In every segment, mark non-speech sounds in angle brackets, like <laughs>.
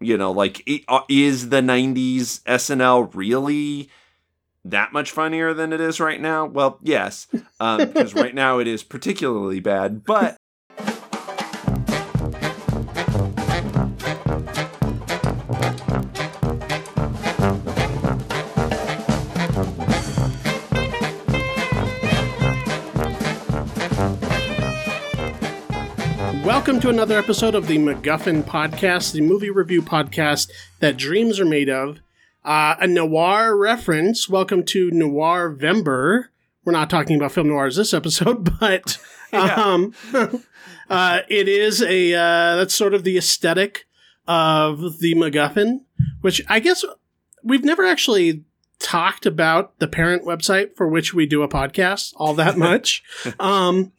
you know, like uh, is the '90s SNL really that much funnier than it is right now? Well, yes, um, because right <laughs> now it is particularly bad. But to another episode of the MacGuffin Podcast, the movie review podcast that dreams are made of. Uh, a noir reference. Welcome to Noir Vember. We're not talking about film noirs this episode, <laughs> but um, <laughs> uh, it is a uh, that's sort of the aesthetic of the MacGuffin, which I guess we've never actually talked about the parent website for which we do a podcast all that <laughs> much. um,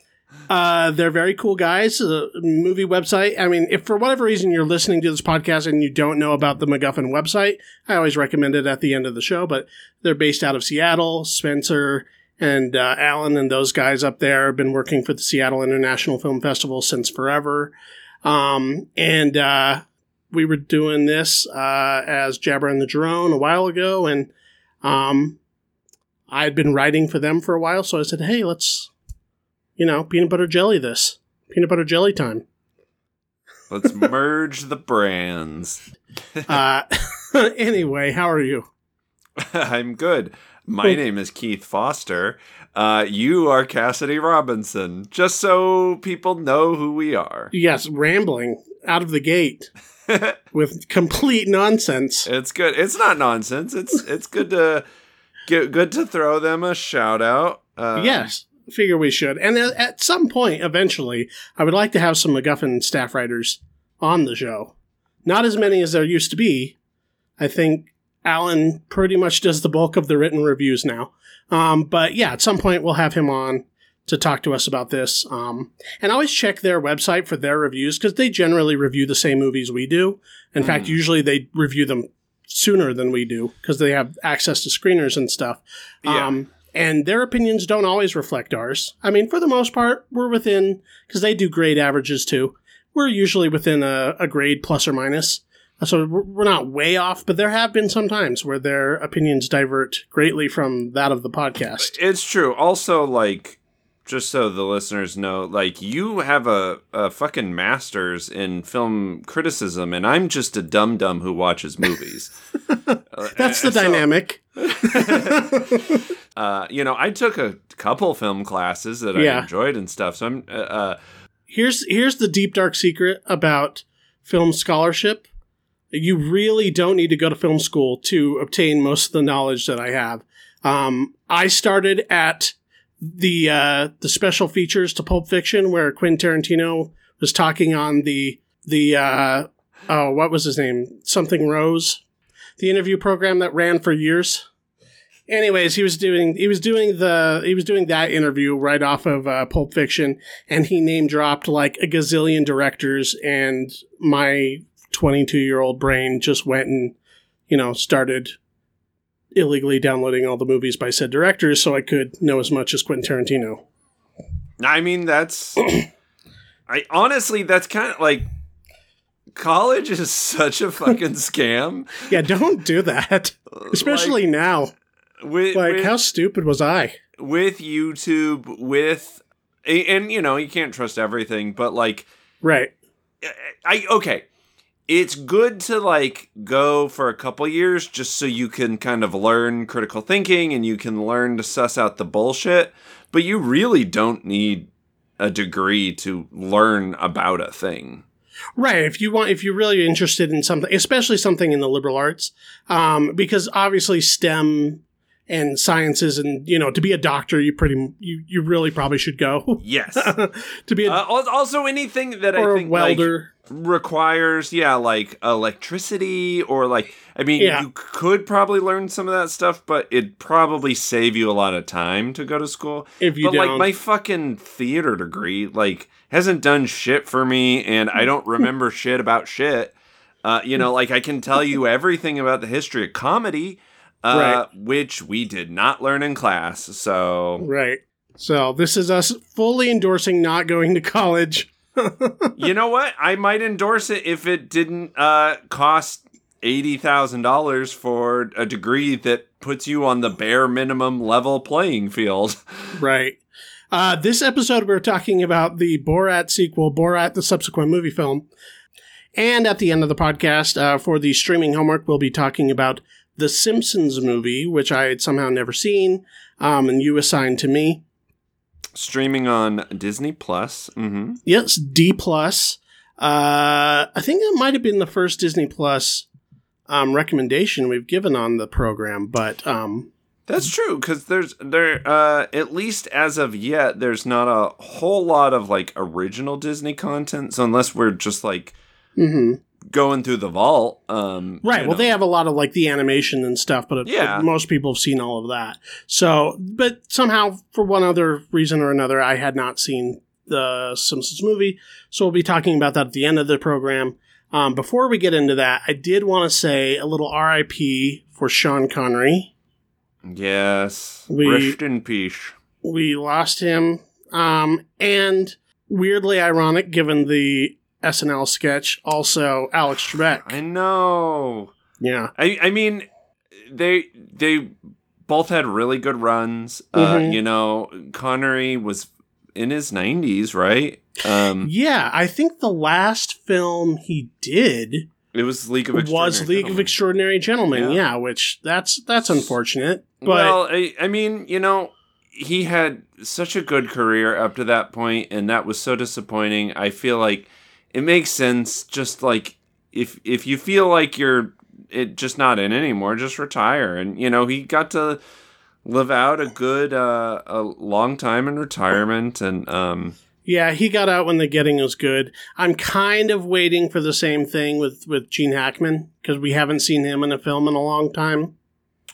uh, they're very cool guys. Uh, movie website. I mean, if for whatever reason you're listening to this podcast and you don't know about the MacGuffin website, I always recommend it at the end of the show. But they're based out of Seattle. Spencer and uh, Alan and those guys up there have been working for the Seattle International Film Festival since forever. Um, and uh, we were doing this uh, as Jabber and the Drone a while ago, and um, I had been writing for them for a while, so I said, "Hey, let's." You know, peanut butter jelly this. Peanut butter jelly time. let's merge the brands. <laughs> Uh, <laughs> anyway, how are you? <laughs> I'm good. My name is Keith Foster. Uh, you are Cassidy Robinson. Just so people know who we are. Yes, rambling out of the gate with complete nonsense. It's good. It's not nonsense. It's it's good to get good to throw them a shout out. Uh, yes, figure we should. And at, some point, eventually, I would like to have some MacGuffin staff writers on the show. Not as many as there used to be. I think Alan pretty much does the bulk of the written reviews now. Um, but yeah, at some point we'll have him on to talk to us about this. Um, and always check their website for their reviews because they generally review the same movies we do. In fact, usually they review them sooner than we do because they have access to screeners and stuff. Yeah. Um, and their opinions don't always reflect ours. I mean, for the most part, we're within because they do grade averages too. We're usually within a, a grade plus or minus. So we're not way off, but there have been some times where their opinions divert greatly from that of the podcast. It's true. Also, like, just so the listeners know, like, you have a, a fucking master's in film criticism, and I'm just a dum dum who watches movies. <laughs> That's the so- dynamic. <laughs> <laughs> uh, you know, I took a couple film classes that Yeah. I enjoyed and stuff. So I'm, uh, uh, Here's here's the deep dark secret about film scholarship. You really don't need to go to film school to obtain most of the knowledge that I have. Um, I started at the uh, the special features to Pulp Fiction, where Quentin Tarantino was talking on the the uh, oh what was his name something Rose, the interview program that ran for years. Anyways, he was doing he was doing the he was doing that interview right off of uh, Pulp Fiction, and he name dropped like a gazillion directors, and my 22 year old brain just went and you know started illegally downloading all the movies by said directors so I could know as much as Quentin Tarantino. I mean, that's, I honestly, that's kind of like, college is such a fucking <laughs> scam. Yeah, don't do that, especially now. With, Like, with, how stupid was I? with YouTube, with, and you know, you can't trust everything, but like, Right. I okay. It's good to like go for a couple years just so you can kind of learn critical thinking and you can learn to suss out the bullshit, but you really don't need a degree to learn about a thing. Right. If you want, if you're really interested in something, especially something in the liberal arts, um, because obviously STEM and sciences and, you know, to be a doctor, you pretty, you, you really probably should go Yes. <laughs> to be a, uh, also anything that I think like, welder. requires yeah like electricity or like i mean Yeah. you could probably learn some of that stuff but it'd probably save you a lot of time to go to school If you but like don't. my fucking theater degree like hasn't done shit for me and i don't <laughs> remember shit about shit uh, you know like i can tell you everything about the history of comedy uh, which we did not learn in class so right. So this is us fully endorsing not going to college. <laughs> you know what? I might endorse it if it didn't uh, cost eighty thousand dollars for a degree that puts you on the bare minimum level playing field. <laughs> right. Uh, this episode, we're talking about the Borat sequel, Borat, the subsequent movie film. And at the end of the podcast, uh, for the streaming homework, we'll be talking about the Simpsons movie, which I had somehow never seen, um, and you assigned to me. Streaming on Disney Plus. Mm-hmm. Yes, D plus. Uh, I think it might have been the first Disney Plus um, recommendation we've given on the program, but um, that's true because there's there uh, at least as of yet there's not a whole lot of like original Disney content. So unless we're just like mm-hmm. Going through the vault, um, right? Well, know. they have a lot of like the animation and stuff, but yeah. most people have seen all of that. So, but somehow for one other reason or another, I had not seen the Simpsons movie. So we'll be talking about that at the end of the program. Um, before we get into that, I did want to say a little RIP for Sean Connery. Yes. We, Rest in peace. We lost him. Um, and weirdly ironic given the SNL sketch, also Alex Trebek. I know. Yeah. I, I mean, they they both had really good runs. Uh, mm-hmm. Uh, you know, Connery was in his 90s, right? Um, yeah, I think the last film he did it was League of Extraordinary was League Gentlemen. of Extraordinary Gentlemen. Yeah. yeah. which that's that's unfortunate. But well, I, I mean, you know, he had such a good career up to that point, and that was so disappointing. I feel like it makes sense. Just like if if you feel like you're it just not in anymore, just retire. And you know, he got to live out a good uh, a long time in retirement, and um, yeah, he got out when the getting was good. I'm kind of waiting for the same thing with with Gene Hackman because we haven't seen him in a film in a long time.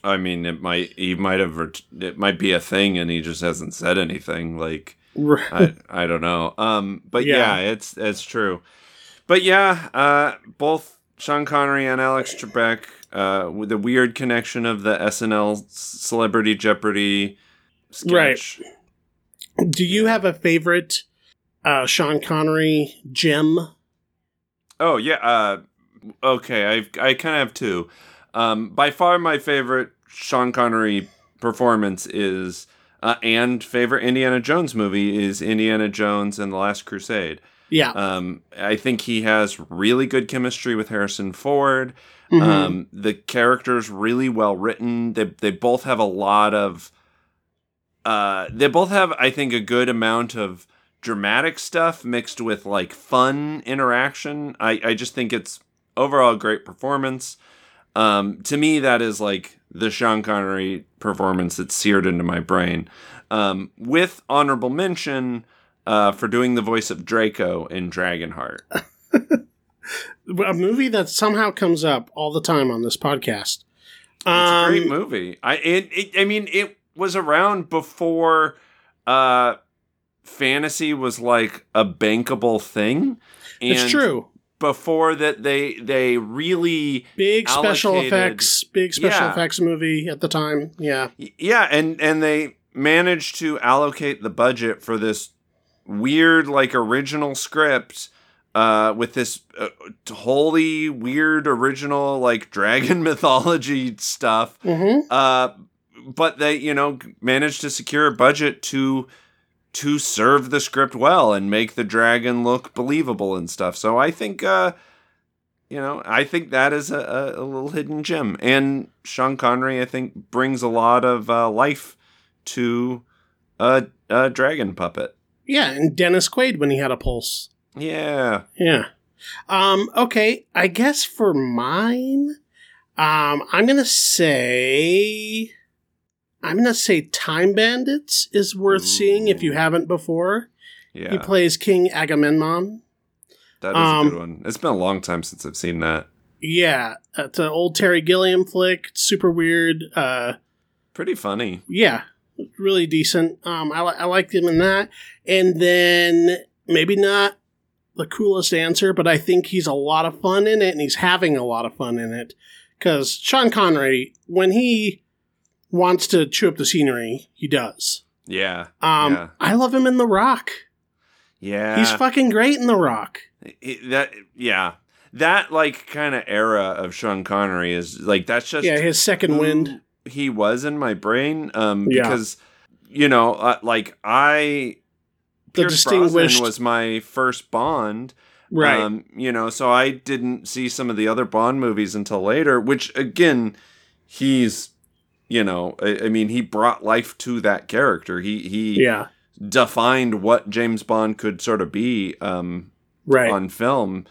I mean, it might he might have it might be a thing, and he just hasn't said anything. Like I I don't know. Um, but yeah. yeah, it's it's true. But yeah, uh, both Sean Connery and Alex Trebek, uh, with the weird connection of the SNL Celebrity Jeopardy sketch. Right. Do you have a favorite uh, Sean Connery gem? Oh yeah. Uh, okay, I I kind of have two. Um, by far, my favorite Sean Connery performance is, uh, and favorite Indiana Jones movie is Indiana Jones and the Last Crusade. Yeah. Um, I think he has really good chemistry with Harrison Ford. Mm-hmm. Um, the characters really well written. They they both have a lot of. Uh, they both have, I think, a good amount of dramatic stuff mixed with like fun interaction. I I just think it's overall a great performance. Um, to me, that is like the Sean Connery performance that's seared into my brain. Um, with honorable mention uh, for doing the voice of Draco in Dragonheart. <laughs> a movie that somehow comes up all the time on this podcast. Um, it's a great um, movie. I it, it, I mean it was around before uh, fantasy was like a bankable thing. it's true before that they they really big special effects big special yeah. effects movie at the time yeah yeah and and they managed to allocate the budget for this weird like original script uh, with this uh, wholly weird original like <laughs> dragon mythology stuff mm-hmm. uh, but they you know managed to secure a budget to to serve the script well and make the dragon look believable and stuff. So I think, uh, you know, I think that is a, a, little hidden gem. And Sean Connery, I think, brings a lot of uh, life to a, a dragon puppet. Yeah, and Dennis Quaid when he had a pulse. Yeah. Yeah. Um, okay, I guess for mine, um, I'm gonna say I'm gonna say Time Bandits is worth Ooh. seeing if you haven't before. Yeah. He plays King Agamemnon. That is um, a good one. It's been a long time since I've seen that. Yeah, it's an old Terry Gilliam flick. super weird. Uh, Pretty funny. Yeah, really decent. Um, I, li- I liked him in that. And then maybe not the coolest answer, but I think he's a lot of fun in it, and he's having a lot of fun in it. Because Sean Connery, when he wants to chew up the scenery, he does. Yeah. Um, yeah. I love him in The Rock. Yeah. He's fucking great in The Rock. It- that yeah. That like kind of era of Sean Connery is like that's just Yeah, his second wind. He was in my brain um Yeah. because you know, uh, like I The Pierce distinguished- Brosnan was my first Bond. Right. Um, you know, so I didn't see some of the other Bond movies until later, which again, he's you know, I, I mean, he brought life to that character. He he yeah. defined what James Bond could sort of be um, Right. on film.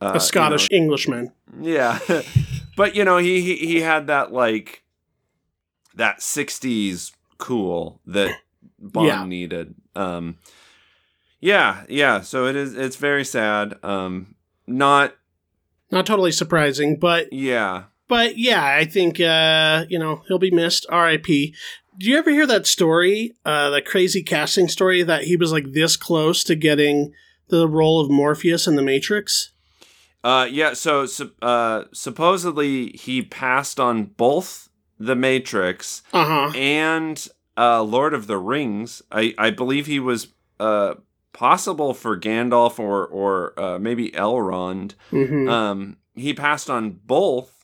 Uh, a Scottish Englishman. you know, yeah, <laughs> but you know, he, he he had that like that '60s cool that <laughs> Bond Yeah. needed. Um, yeah, yeah. So it is. It's very sad. Um, not. Not totally surprising, but Yeah. But yeah, I think uh, you know he'll be missed. R.I.P. Do you ever hear that story, uh, that crazy casting story that he was like this close to getting the role of Morpheus in The Matrix? Uh, yeah. So, uh, supposedly he passed on both The Matrix Uh huh. and uh, Lord of the Rings. I, I believe he was uh, possible for Gandalf or or uh, maybe Elrond. hmm Um, he passed on both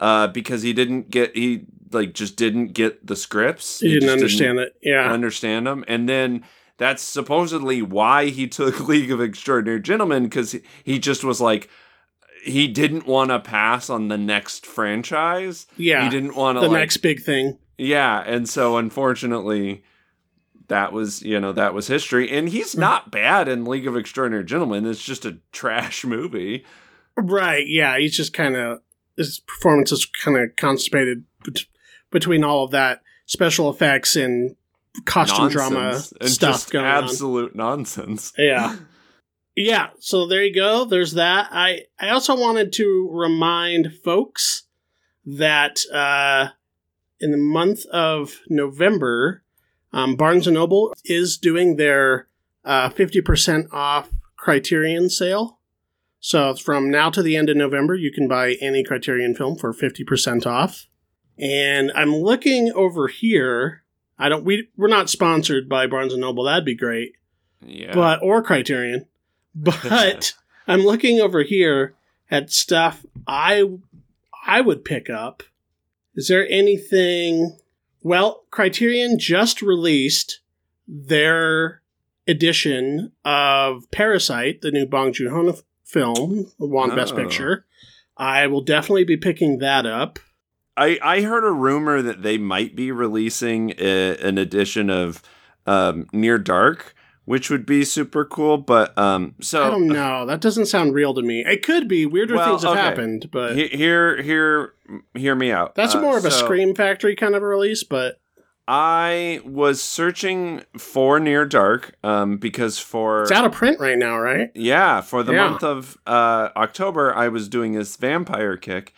uh, because he didn't get he like just didn't get the scripts. he didn't just understand it. Yeah. understand them, and then. That's supposedly why he took <laughs> League of Extraordinary Gentlemen because he, he just was like, he didn't want to pass on the next franchise. yeah. He didn't want to the like, next big thing. yeah, and so unfortunately, that was you know that was history, and he's Hmm. not bad in League of Extraordinary Gentlemen. It's just a trash <laughs> movie. Right. Yeah. He's just kind of his performance is kind of constipated bet- between all of that special effects and costume drama And stuff going on. absolute nonsense. Yeah. Yeah, so there you go. There's that. I I also wanted to remind folks that uh, in the month of November, um, Barnes and Noble is doing their uh, 50% off Criterion sale. So from now to the end of November, you can buy any Criterion film for 50% off. And I'm looking over here. I don't we we're not sponsored by Barnes and Noble. That'd be great Yeah, but or Criterion. <laughs> But I'm looking over here at stuff I I would pick up. Is there anything? Well, Criterion just released their edition of Parasite, the new Bong Joon Ho film, won Best Oh. Picture. I will definitely be picking that up. I I heard a rumor that they might be releasing a, an edition of um, Near Dark, which would be super cool. But um, so I don't know. That doesn't sound real to me. It could be. Weirder Well, things have okay. happened, but he- hear hear hear me out. that's Uh, more of a Scream Factory kind of a release. But I was searching for Near Dark um, because for It's out of print right now, right? yeah for the Yeah. month of uh, October I was doing this vampire kick,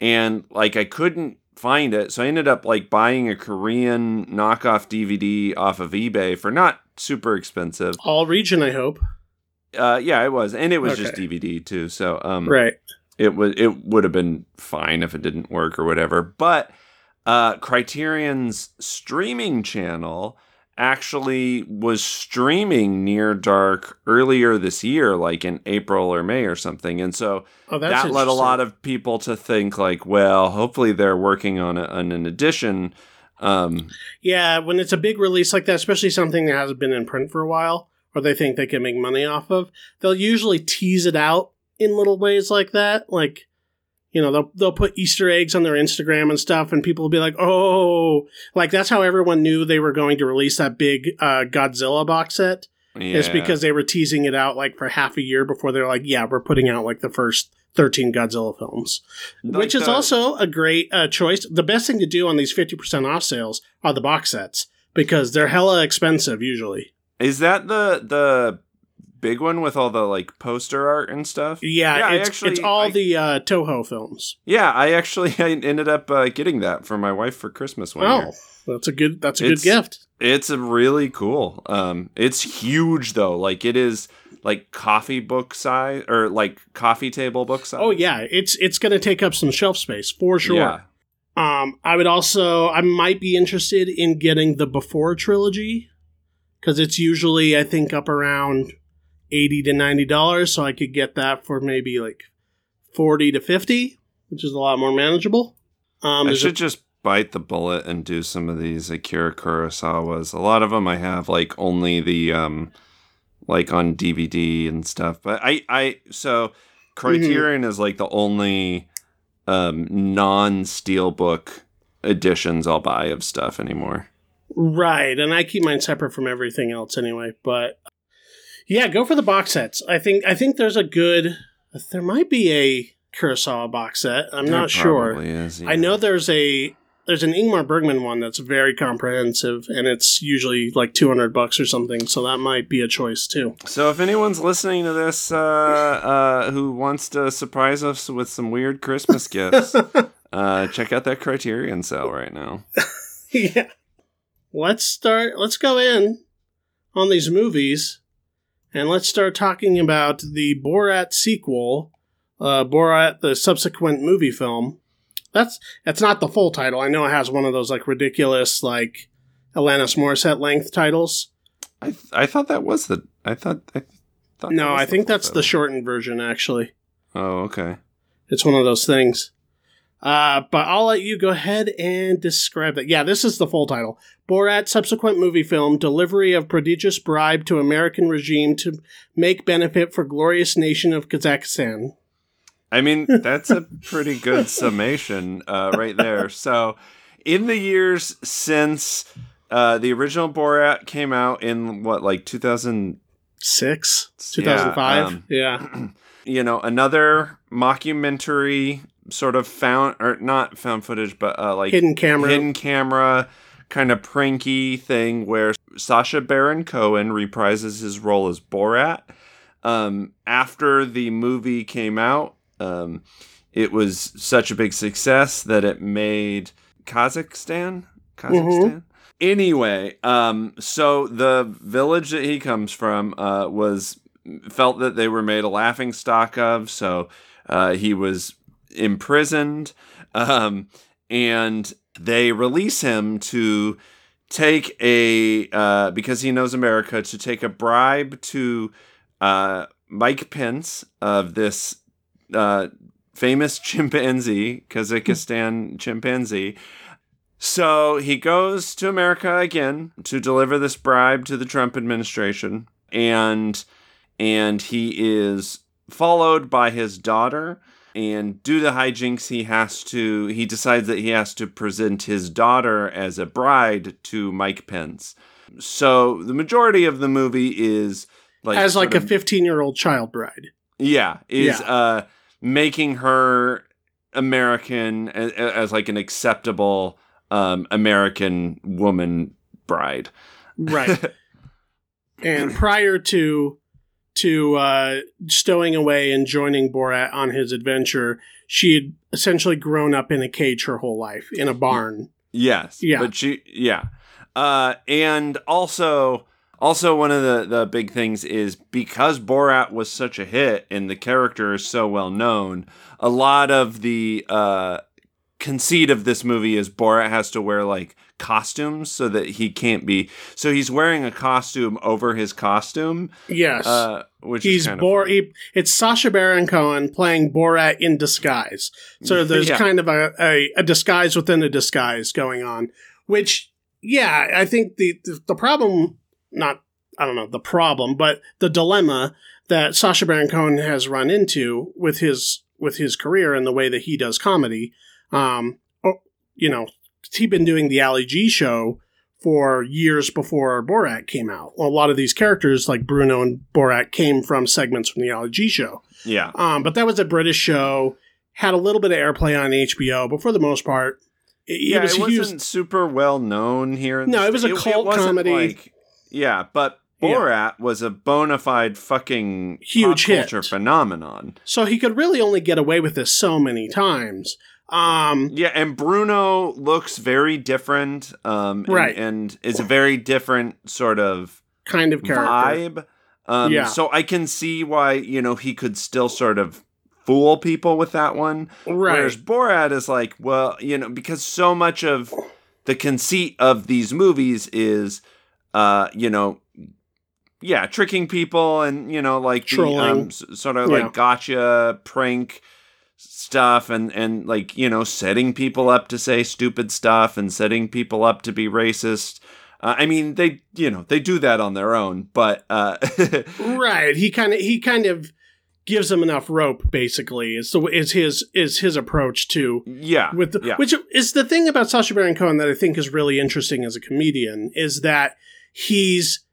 and like I couldn't find it, so I ended up like buying a Korean knockoff DVD off of eBay for not super expensive. All region, I hope. Uh, yeah, it was, and it was just DVD too. So um, Right. it was it would have been fine if it didn't work or whatever but uh criterion's streaming channel actually was streaming near dark earlier this year like in april or may or something and so Oh, that led a lot of people to think like well hopefully they're working on, a, on an edition um Yeah, when it's a big release like that, especially something that hasn't been in print for a while, or they think they can make money off of, they'll usually tease it out in little ways like that. Like, you know, they'll they'll put Easter eggs on their Instagram and stuff, and people will be like, "Oh!" Like that's how everyone knew they were going to release that big uh, Godzilla box set. yeah. Is because they were teasing it out like for half a year before they're like, "Yeah, we're putting out like the first 13 Godzilla films, Like which is the- also a great uh, choice. The best thing to do on these 50% off sales are the box sets because they're hella expensive usually. is that the the big one with all the like poster art and stuff Yeah, Yeah, it's, actually- it's all I- the uh, Toho films. Yeah, I actually <laughs> I ended up uh, getting that for my wife for Christmas one year. Oh, that's a good that's a It's- good gift. It's a really cool. Um, it's huge though. Like it is like coffee book size or like coffee table book size. Oh yeah, it's it's going to take up some shelf space for sure. Yeah. Um, I would also I might be interested in getting the Before trilogy because it's usually I think up around eighty to ninety dollars, so I could get that for maybe like forty to fifty, which is a lot more manageable. Um, I a- should just bite the bullet and do some of these Akira Kurosawas. A lot of them I have like only the um like on DVD and stuff. But I I so Criterion is like the only um non steelbook editions I'll buy of stuff anymore. Right, and I keep mine separate from everything else anyway. But yeah, go for the box sets. I think I think there's a good. There might be a Kurosawa box set. I'm There not sure. Is, I know there's a there's an Ingmar Bergman one that's very comprehensive, and it's usually like 200 bucks or something. So that might be a choice too. So if anyone's listening to this uh, uh, who wants to surprise us with some weird Christmas <laughs> gifts, uh, check out that Criterion sale right now. <laughs> yeah. Let's start. Let's go in on these movies, and let's start talking about the Borat sequel, uh, Borat, the subsequent movie film. That's that's not the full title. I know it has one of those like ridiculous like Alanis Morissette length titles. I th- I thought that was the I thought I thought No, I think that's the shortened version. Actually, Oh, okay. it's one of those things. Uh, but I'll let you go ahead and describe that. Yeah, this is the full title. Borat subsequent movie film delivery of prodigious bribe to American regime to make benefit for glorious nation of Kazakhstan. I mean, that's a pretty good summation uh, right there. So, in the years since uh, the original Borat came out in what, like 2000, Six, Yeah, two thousand five. um, yeah, <clears throat> you know, another mockumentary sort of found, or not found footage, but uh, like hidden camera. hidden camera kind of pranky thing where Sacha Baron Cohen reprises his role as Borat. Um, after the movie came out, um, it was such a big success that it made Kazakhstan. Kazakhstan. Anyway, um, so the village that he comes from uh, was felt that they were made a laughing stock of, so uh, he was imprisoned, um, and they release him to take a uh, because he knows America to take a bribe to uh, Mike Pence of this uh, famous <laughs> chimpanzee, Kazakhstan chimpanzee. So he goes to America again to deliver this bribe to the Trump administration, and and he is followed by his daughter. And due to hijinks, he has to. He decides that he has to present his daughter as a bride to Mike Pence. So the majority of the movie is like as like a fifteen year old child bride. yeah, is Yeah. uh making her American as, as like an acceptable um American woman bride. Right. <laughs> and prior to to uh, stowing away and joining Borat on his adventure, she had essentially grown up in a cage her whole life in a barn. Yes. Yeah. But she yeah. Uh and also also one of the the big things is because Borat was such a hit and the character is so well known, a lot of the uh conceit of this movie is Borat has to wear like costumes so that he can't be so he's wearing a costume over his costume Yes. uh which He's is kind Bor. of He, it's Sacha Baron Cohen playing Borat in disguise. So <laughs> there's Yeah. kind of a, a, a disguise within a disguise going on. Which, yeah, I think the, the the problem, not I don't know the problem, but the dilemma that Sacha Baron Cohen has run into with his with his career and the way that he does comedy. Um, oh, you know, he'd been doing the Ali G show for years before Borat came out. A lot of these characters, like Bruno and Borat, came from segments from the Ali G show. yeah Um, but that was a British show, had a little bit of airplay on HBO, but for the most part, it, it yeah it was- super well known here in the street. No, it was a cult wasn't comedy. like- yeah but Yeah. Borat was a bona fide fucking Huge pop hit. phenomenon. so he could really only get away with this so many times. Um, Yeah, and Bruno looks very different, um, Right. and is a very different sort of kind of character. vibe. Um, Yeah. So I can see why you know he could still sort of fool people with that one. Right. Whereas Borat is like, well, you know, because so much of the conceit of these movies is, uh, you know, yeah, tricking people and you know like the, um, sort of Yeah. like gotcha prank stuff and and like you know setting people up to say stupid stuff and setting people up to be racist. Uh, I mean, they you know they do that on their own, but uh, <laughs> Right. He kind of he kind of gives them enough rope. Basically, is the is his is his approach to yeah, with the, yeah. which is the thing about Sacha Baron Cohen that I think is really interesting as a comedian is that he's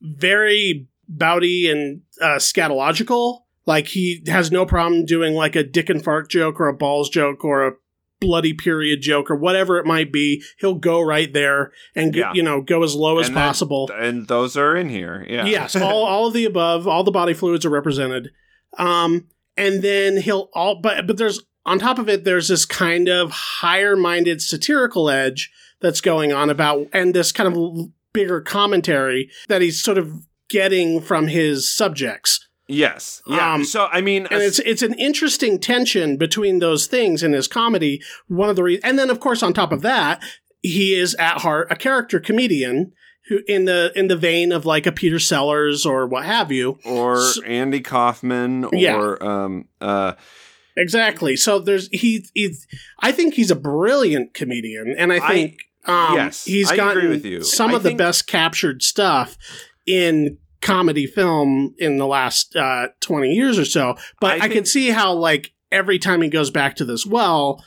very bouty and uh, scatological. Like he has no problem doing like a dick and fart joke or a balls joke or a bloody period joke or whatever it might be. He'll go right there and get, Yeah. you know go as low as And that- possible. and those are in here. Yeah. Yes, <laughs> all, all of the above, all the body fluids are represented. Um, and then he'll all, but but there's on top of it, there's this kind of higher minded satirical edge that's going on about, and this kind of bigger commentary that he's sort of getting from his subjects. Yes. Yeah. Um, so I mean, And it's it's an interesting tension between those things in his comedy. One of the re- and then of course on top of that, he is at heart a character comedian who in the in the vein of like a Peter Sellers or what have you. or s- Andy Kaufman or Yeah. um uh Exactly. So there's he he's I think he's a brilliant comedian and I I- think um yes, he's I agree gotten with you. some I of the best captured stuff in comedy film in the last uh 20 years or so. But I I, can see how like every time he goes back to this well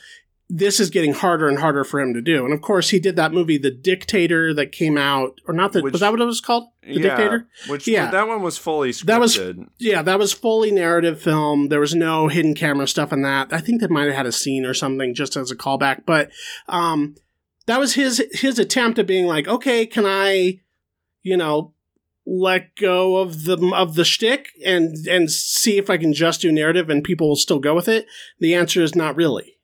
this is getting harder and harder for him to do. And of course, he did that movie, The Dictator, that came out, or not the, Which- was that what it was called? The yeah, Dictator? Which Yeah. that one was fully scripted. That was- Yeah, that was fully narrative film. There was no hidden camera stuff in that. I think they might have had a scene or something just as a callback, but um, that was his his attempt at being like, okay, can I, you know, let go of the of the shtick and and see if I can just do narrative and people will still go with it? The answer is not really.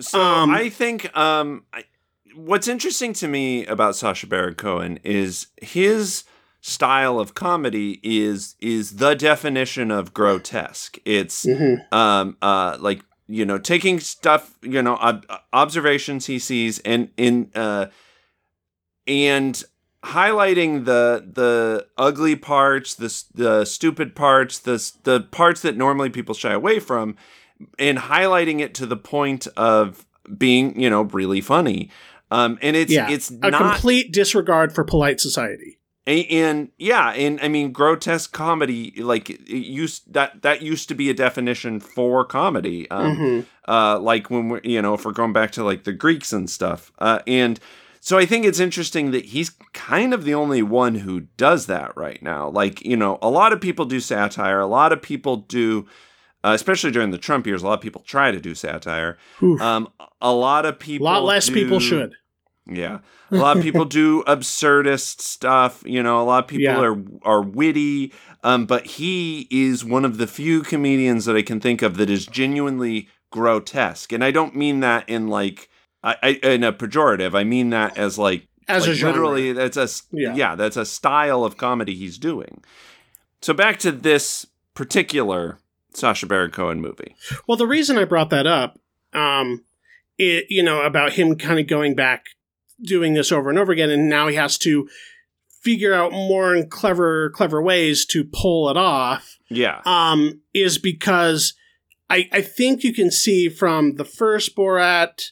So Um, I think um, I, what's interesting to me about Sacha Baron Cohen is his style of comedy is is the definition of grotesque. It's Mhm. um uh like you know taking stuff you know ob- observations he sees and in uh and highlighting the the ugly parts the the stupid parts the the parts that normally people shy away from and highlighting it to the point of being you know really funny um and it's Yeah, it's A not complete disregard for polite society. a- and yeah and i mean grotesque comedy like it used that that used to be a definition for comedy um Mhm. uh like when we're you know if we're going back to like the greeks and stuff uh and so i think it's interesting that he's kind of the only one who does that right now like you know a lot of people do satire a lot of people do uh, especially during the trump years a lot of people try to do satire um a lot of people, a lot less people should. yeah. A lot of people do <laughs> absurdist stuff, you know, a lot of people Yeah. are are witty, um but he is one of the few comedians that I can think of that is genuinely grotesque. And I don't mean that in like I, I in a pejorative. I mean that as like As like a genre. literally that's a Yeah. yeah, that's a style of comedy he's doing. So back to this particular Sacha Baron Cohen movie. Well, the reason I brought that up, um, it, you know, about him kind of going back, doing this over and over again, and now he has to figure out more and clever, clever ways to pull it off, Yeah. um, is because I, I think you can see from the first Borat,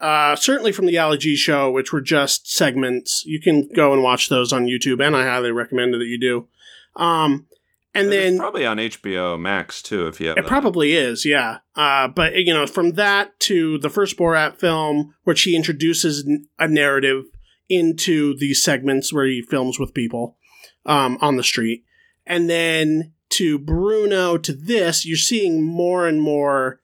uh, certainly from the G show, which were just segments. You can go and watch those on YouTube, and I highly recommend that you do. Um, and It's then probably on HBO Max too if you have it that. probably is, yeah. Uh, but you know, from that to the first Borat film, which he introduces a narrative into these segments where he films with people um, on the street, and then to Bruno to this, you're seeing more and more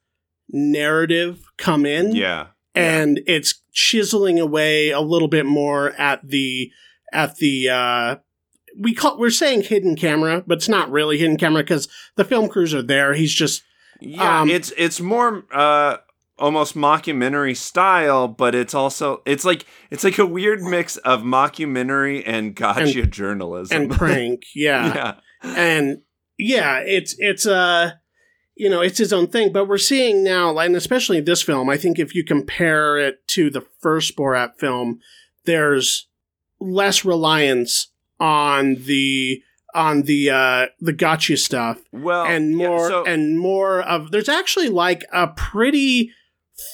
narrative come in, Yeah. And it's chiseling away a little bit more at the at the uh, we call we're saying hidden camera, but it's not really hidden camera because the film crews are there. He's just Yeah, Um, it's it's more uh almost mockumentary style, but it's also it's like it's like a weird mix of mockumentary and gotcha journalism. and prank, <laughs> yeah. yeah. and yeah, it's it's uh you know it's his own thing. But we're seeing now, and especially this film, I think if you compare it to the first Borat film, there's less reliance on the on the uh the gotcha stuff well, and yeah, more so- and more of there's actually like a pretty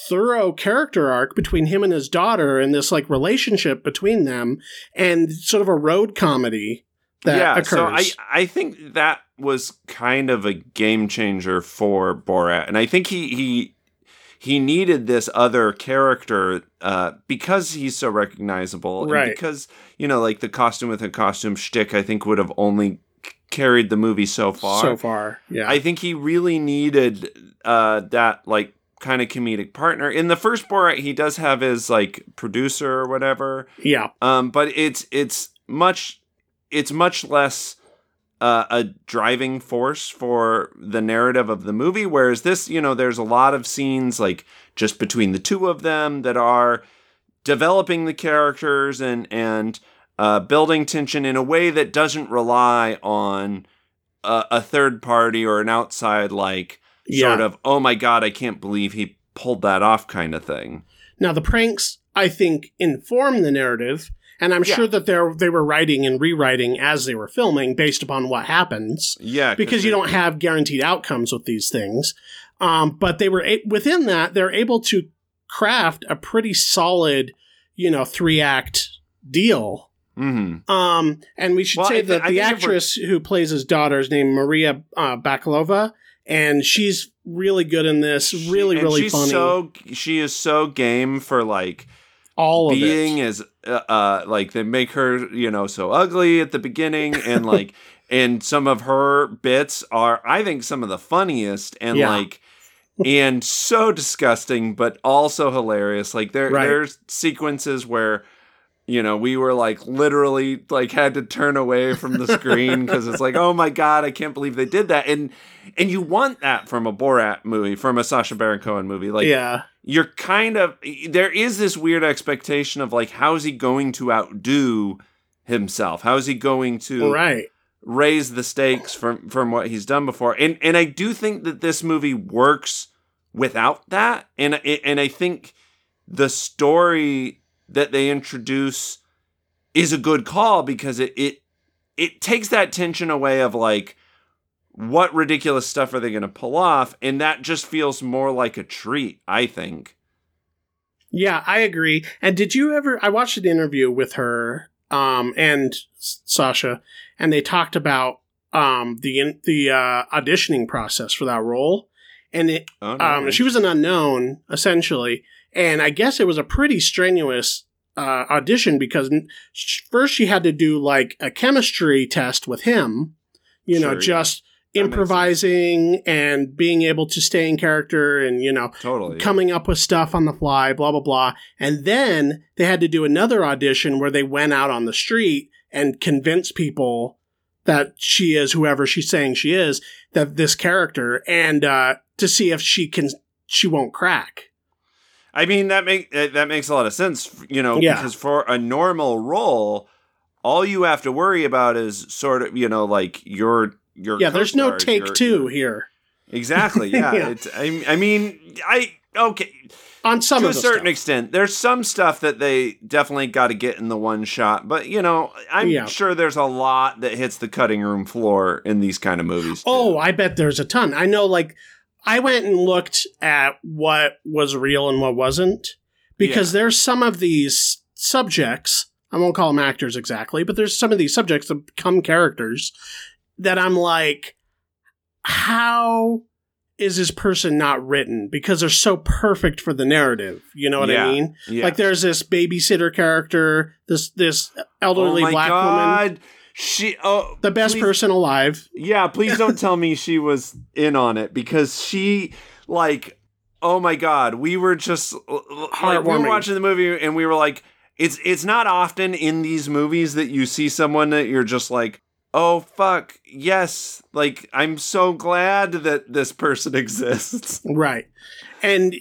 thorough character arc between him and his daughter and this like relationship between them and sort of a road comedy that yeah, occurs. so I I think that was kind of a game changer for Borat, and I think he he he needed this other character uh, because he's so recognizable, and Right. because you know, like the costume with a costume shtick, I think would have only carried the movie so far. so far, yeah. I think he really needed uh, that like kind of comedic partner. In the first Borat, he does have his like producer or whatever. yeah. Um, but it's it's much it's much less uh, a driving force for the narrative of the movie. Whereas this, you know, there's a lot of scenes like just between the two of them that are developing the characters and and uh, building tension in a way that doesn't rely on a, a third party or an outside like Yeah. sort of oh my god I can't believe he pulled that off kind of thing. Now the pranks, I think, inform the narrative, and I'm Yeah. sure that they they were writing and rewriting as they were filming based upon what happens, Yeah, because you don't have guaranteed outcomes with these things. Um, but they were a- within that they're able to craft a pretty solid, you know, three act deal. Mhm. Um, and we should Well, say I that I the actress who plays his daughter is named Maria uh, Bakalova, and she's really good in this. Really, and really she's funny. So she is so game for like All of being as uh, uh like they make her you know so ugly at the beginning and <laughs> like and some of her bits are I think some of the funniest and Yeah. like and so disgusting but also hilarious. Like there Right. there's sequences where you know we were like literally like had to turn away from the screen because it's like <laughs> oh my god I can't believe they did that and and you want that from a Borat movie from a Sacha Baron Cohen movie like yeah. You're kind of there is this weird expectation of like how's he going to outdo himself? How's he going to Right. raise the stakes from from what he's done before? And and i do think that this movie works without that. And and i think the story that they introduce is a good call because it it it takes that tension away of like what ridiculous stuff are they going to pull off and that just feels more like a treat i think Yeah, I agree. And did you ever? I watched an interview with her um, and Sacha, and they talked about um, the the uh, auditioning process for that role. And it, oh, no. um, she was an unknown essentially, and I guess it was a pretty strenuous uh, audition because first she had to do like a chemistry test with him, you know, Sure, yeah. just improvising and being able to stay in character and you know totally coming up with stuff on the fly, blah, blah, blah. And then they had to do another audition where they went out on the street and convinced people that she is whoever she's saying she is, that this character, and uh, to see if she can, she won't crack. I mean that make that makes a lot of sense, you know, Yeah. because for a normal role, all you have to worry about is sort of, you know, like your your Yeah, there's no take your- two here Exactly. Yeah. <laughs> Yeah. It's I, I mean, I okay, on some to a certain stuff. extent. There's some stuff that they definitely got to get in the one shot, but you know, I'm Yeah. sure there's a lot that hits the cutting room floor in these kind of movies. too. Oh, I bet there's a ton. I know, like, I went and looked at what was real and what wasn't because there's some of these subjects. I won't call them actors exactly, but there's some of these subjects that become characters that I'm like, how is this person not written? Because they're so perfect for the narrative. You know what Yeah. I mean? yeah. Like, there's this babysitter character, this this oh elderly my black woman, god. She oh the best please- person alive. Yeah, please don't <laughs> tell me she was in on it because she like oh my god, we were just like, we were watching the movie and we were like it's it's not often in these movies that you see someone that you're just like oh fuck, yes, like I'm so glad that this person <laughs> exists. Right. And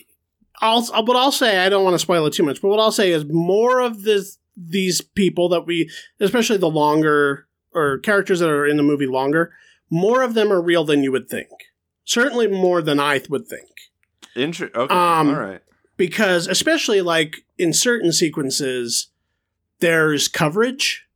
I'll what I'll say, I don't want to spoil it too much, but what I'll say is more of this these people that we especially the longer or characters that are in the movie longer, more of them are real than you would think. Certainly more than I would think. Inter- okay, Um, all right. Because especially like in certain sequences, there's coverage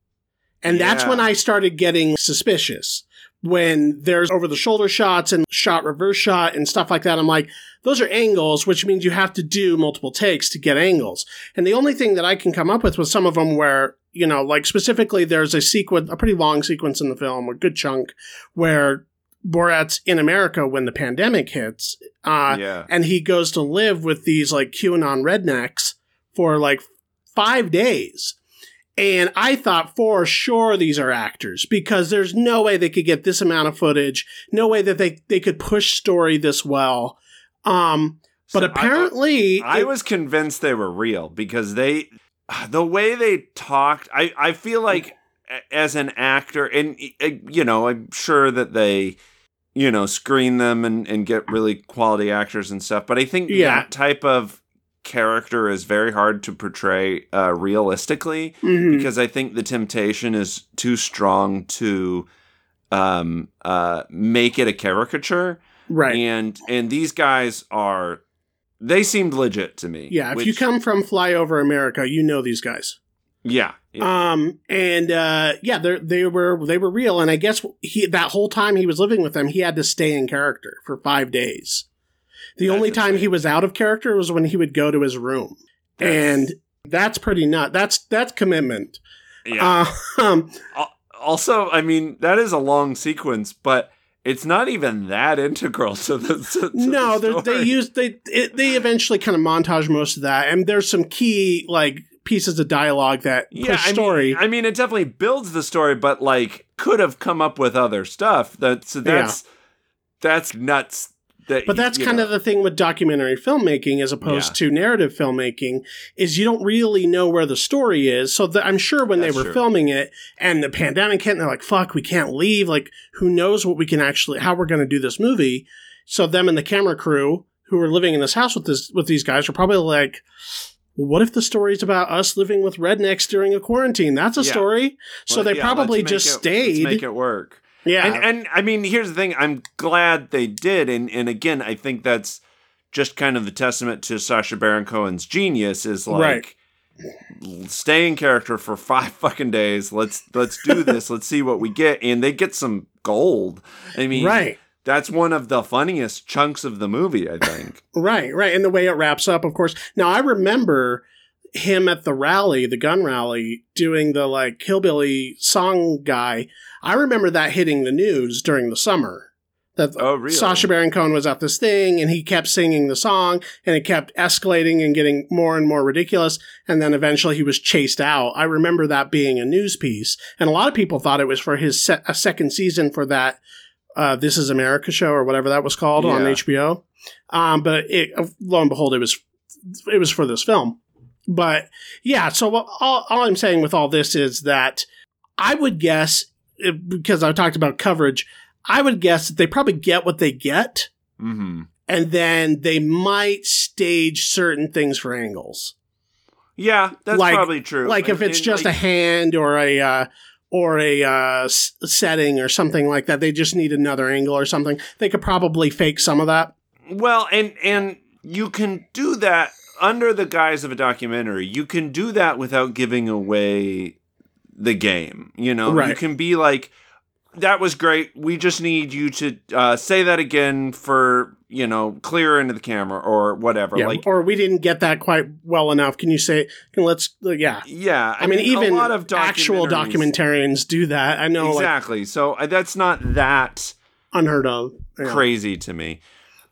And that's when I started getting suspicious. When there's over the shoulder shots and shot reverse shot and stuff like that, I'm like, those are angles, which means you have to do multiple takes to get angles. And the only thing that I can come up with was some of them where, you know, like specifically there's a sequence, a pretty long sequence in the film, a good chunk, where Borat's in America when the pandemic hits. Uh, yeah. and he goes to live with these like QAnon rednecks for like five days. And I thought for sure these are actors because there's no way they could get this amount of footage, no way that they, they could push story this well. Um, but So I- apparently, I, it- was convinced they were real because they, the way they talked, I, I feel like as an actor, and you know, I'm sure that they, you know, screen them and, and get really quality actors and stuff. But I think Yeah. that type of character is very hard to portray uh, realistically Mhm. because I think the temptation is too strong to um, uh, make it a caricature right. and and these guys are they seemed legit to me yeah. If which- you come from Flyover America, you know these guys. yeah, yeah. Um, and uh, yeah, they they were they were real, and I guess he that whole time he was living with them, he had to stay in character for five days. The That's only time he was out of character was when he would go to his room, and that's pretty nut. That's that's commitment. yeah. Uh, <laughs> um, also i mean that is a long sequence but it's not even that integral to the to, to no, the they use they it, they eventually kind of montage most of that, and there's some key like pieces of dialogue that push yeah, I story. Mean, I mean, it definitely builds the story, but like, could have come up with other stuff. That so that's that's nuts. That But that's kind of the thing with documentary filmmaking as opposed Yeah. to narrative filmmaking is you don't really know where the story is. So the, I'm sure when That's they were true. filming it and the pandemic hit and they're like, fuck, we can't leave. Like, who knows what we can actually, how we're going to do this movie. So them and the camera crew who were living in this house with this, with these guys were probably like, what if the story's about us living with rednecks during a quarantine? That's a Yeah. story. So Well, they yeah, probably just it- stayed. make it work. Yeah. And, and I mean, here's the thing. I'm glad they did, and and again, I think that's just kind of the testament to Sacha Baron Cohen's genius. Is like stay in character for five <laughs> fucking days. Let's let's do <laughs> this. let's see what we get, and they get some gold. I mean, right. That's one of the funniest chunks of the movie. I think. <laughs> Right, right. And the way it wraps up, of course. Now, I remember him at the rally, the gun rally, doing the like hillbilly song guy. I remember that hitting the news during the summer. That Oh, really? Sacha Baron Cohen was at this thing and he kept singing the song and it kept escalating and getting more and more ridiculous. And then eventually he was chased out. I remember that being a news piece. And a lot of people thought it was for his se- a second season for that uh, This Is America show or whatever that was called on HBO. Um, but it, lo and behold, it was it was for this film. But yeah, so all, all I'm saying with all this is that I would guess because I talked about coverage, I would guess that they probably get what they get, hmm and then they might stage certain things for angles. Yeah, that's Like- probably true. Like if it's just a hand or a uh, or a uh, s- setting or something like that, they just need another angle or something. They could probably fake some of that. Well, and and you can do that under the guise of a documentary. You can do that without giving away the game. You know, you can be like, "That was great. We just need you to uh, say that again for you know clear into the camera or whatever." Yeah, Like, or we didn't get that quite well enough. Can you say? Can let's? uh, Yeah, yeah, I, mean, even a lot of actual documentarians do that. I know, like exactly. so uh, that's not that. unheard of. Yeah. crazy to me.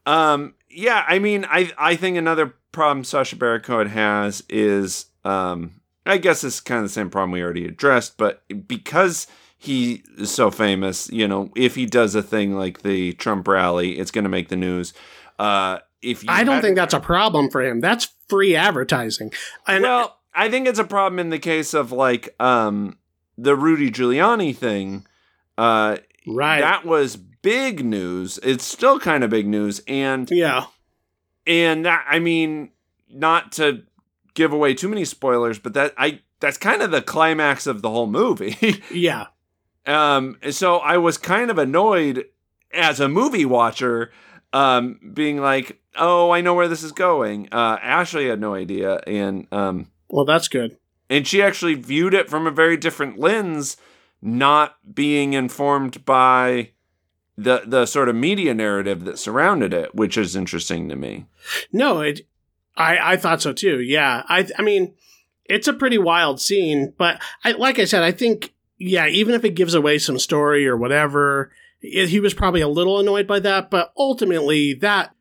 Um, yeah, I mean, I I think another problem Sacha Baron Cohen has is, um, I guess it's kind of the same problem we already addressed, but because he is so famous, you know, if he does a thing like the Trump rally, it's going to make the news. Uh, if you I don't had- think that's a problem for him. That's free advertising. And well, I think it's a problem in the case of like um the Rudy Giuliani thing. Uh, right. that was big news. It's still kind of big news, and yeah. and that I mean, not to give away too many spoilers, but that I that's kind of the climax of the whole movie. <laughs> Yeah. um, so I was kind of annoyed as a movie watcher, um, being like, "Oh, I know where this is going." Uh, Ashley had no idea, and um, Well, that's good. and she actually viewed it from a very different lens not being informed by the the sort of media narrative that surrounded it, which is interesting to me. No, it. I I thought so too. Yeah, I I mean, it's a pretty wild scene, but I like I said, I think yeah, even if it gives away some story or whatever, it, he was probably a little annoyed by that. But ultimately, that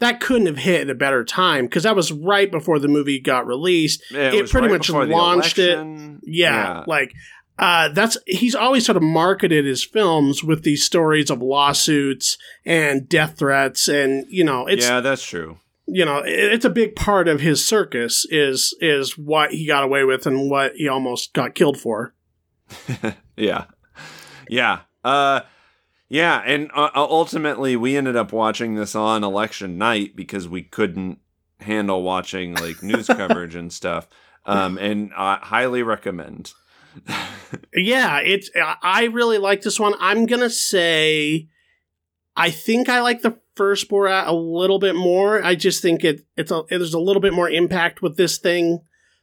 that couldn't have hit at a better time because that was right before the movie got released. Yeah, It was pretty right much launched it. election. Yeah, like uh, that's he's always sort of marketed his films with these stories of lawsuits and death threats, and you know, it's yeah, that's true. You know, it's a big part of his circus is is what he got away with and what he almost got killed for. <laughs> Yeah, yeah, uh, yeah, and uh, ultimately we ended up watching this on election night because we couldn't handle watching like news <laughs> coverage and stuff. Um, and I highly recommend. <laughs> Yeah, it's I- I really like this one. I'm gonna say, I think I like the first Borat a little bit more. I just think it it's a there's a little bit more impact with this thing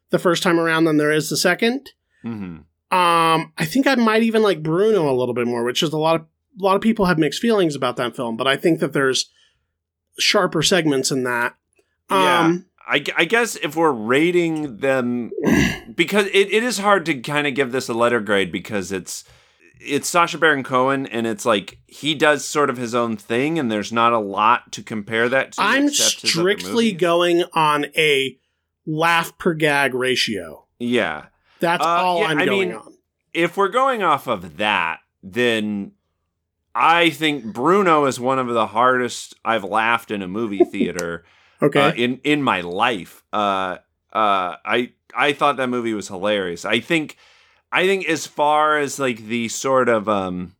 the first time around than there is the second. hmm Um, I think I might even like Bruno a little bit more, which is a lot of a lot of people have mixed feelings about that film, but I think that there's sharper segments in that. Um, I, I guess if we're rating them, <clears throat> because it, it is hard to kind of give this a letter grade because it's it's Sacha Baron Cohen and it's like he does sort of his own thing and there's not a lot to compare that to. I'm except his other strictly going on a laugh per gag ratio. Yeah, That's Uh, all yeah, I'm I going mean, on. if we're going off of that, then I think Bruno is one of the hardest I've laughed in a movie <laughs> theater. Okay. uh, in in my life. Uh, uh, I I thought that movie was hilarious. I think I think as far as like the sort of um,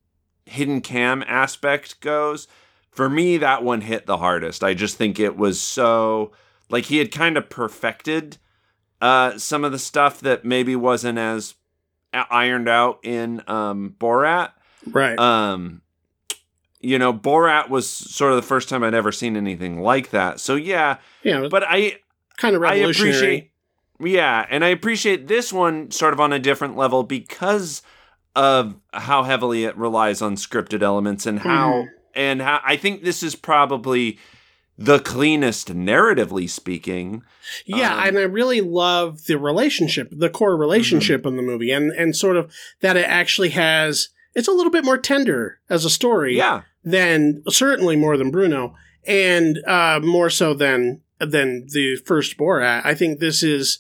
hidden cam aspect goes, for me that one hit the hardest. I just think it was so like he had kind of perfected uh, some of the stuff that maybe wasn't as ironed out in um, Borat. right. Um, you know, Borat was sort of the first time I'd ever seen anything like that. So yeah, yeah, but I kind of I revolutionary. appreciate yeah, and I appreciate this one sort of on a different level because of how heavily it relies on scripted elements and how Mhm. and how I think this is probably the cleanest narratively speaking. Yeah, Um, and I really love the relationship, the core relationship in the movie, and and sort of that it actually has. It's a little bit more tender as a story Yeah. than certainly more than Bruno, and uh, more so than than the first Borat. I think this is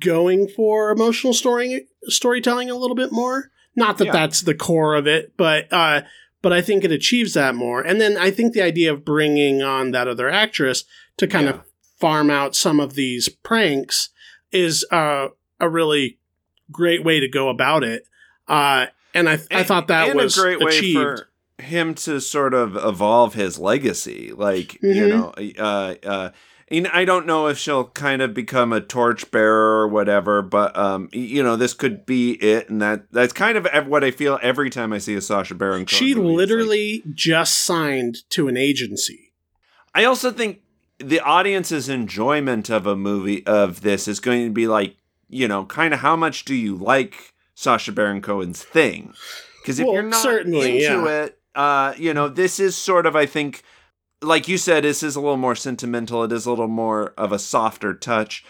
going for emotional story storytelling a little bit more. Not that Yeah. that's the core of it, but uh, but I think it achieves that more. And then I think the idea of bringing on that other actress to kind Yeah. of farm out some of these pranks is uh, a really great way to go about it. Uh, and I, I thought that was a great way for him to sort of evolve his legacy. Like you Mhm. know, uh, uh, and I don't know if she'll kind of become a torchbearer or whatever, but um, you know, this could be it, and that that's kind of what I feel every time I see a Sacha Baron. Cohen She movie. It's like- literally just signed to an agency. I also think the audience's enjoyment of a movie of this is going to be like, you know, kind of how much do you like Sacha Baron Cohen's thing? Because if Well, you're not certainly, into yeah. it, uh, you know, this is sort of, I think, like you said, this is a little more sentimental. It is a little more of a softer touch.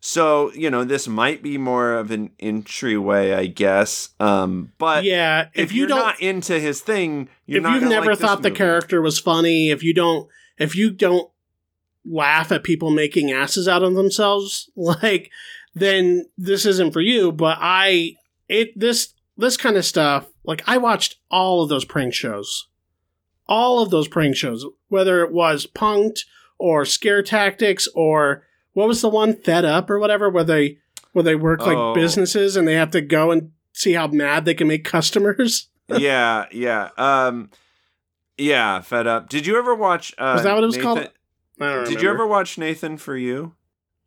So, you know, this might be more of an entryway, I guess. Um, but yeah, if, if, you you're don't, not into his thing, you're if you've never like thought the character was funny, if you don't, if you don't laugh at people making asses out of themselves, <laughs> like, then this isn't for you. But I, it this this kind of stuff, like, I watched all of those prank shows, all of those prank shows, whether it was Punk'd or Scare Tactics or what was the one Fed Up or whatever, where they where they work like Oh. businesses and they have to go and see how mad they can make customers. <laughs> yeah, yeah. Um yeah, fed up. Did you ever watch uh Was that what it was Nathan- called? I don't Did you ever watch Nathan for you?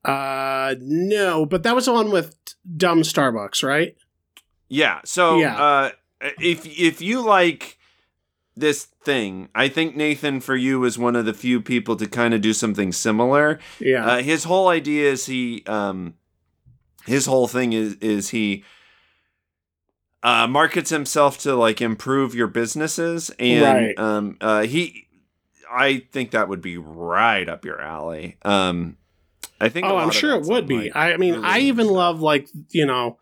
Uh, no, but that was the one with dumb Starbucks, right? Yeah. So Yeah. uh if if you like this thing, I think Nathan for you is one of the few people to kind of do something similar. Yeah. Uh, his whole idea is he um his whole thing is is he uh, markets himself to like improve your businesses, and Right. um, uh, he, I think that would be right up your alley. Um, I think. Oh, I'm sure it would be. like, I mean, I even love like you know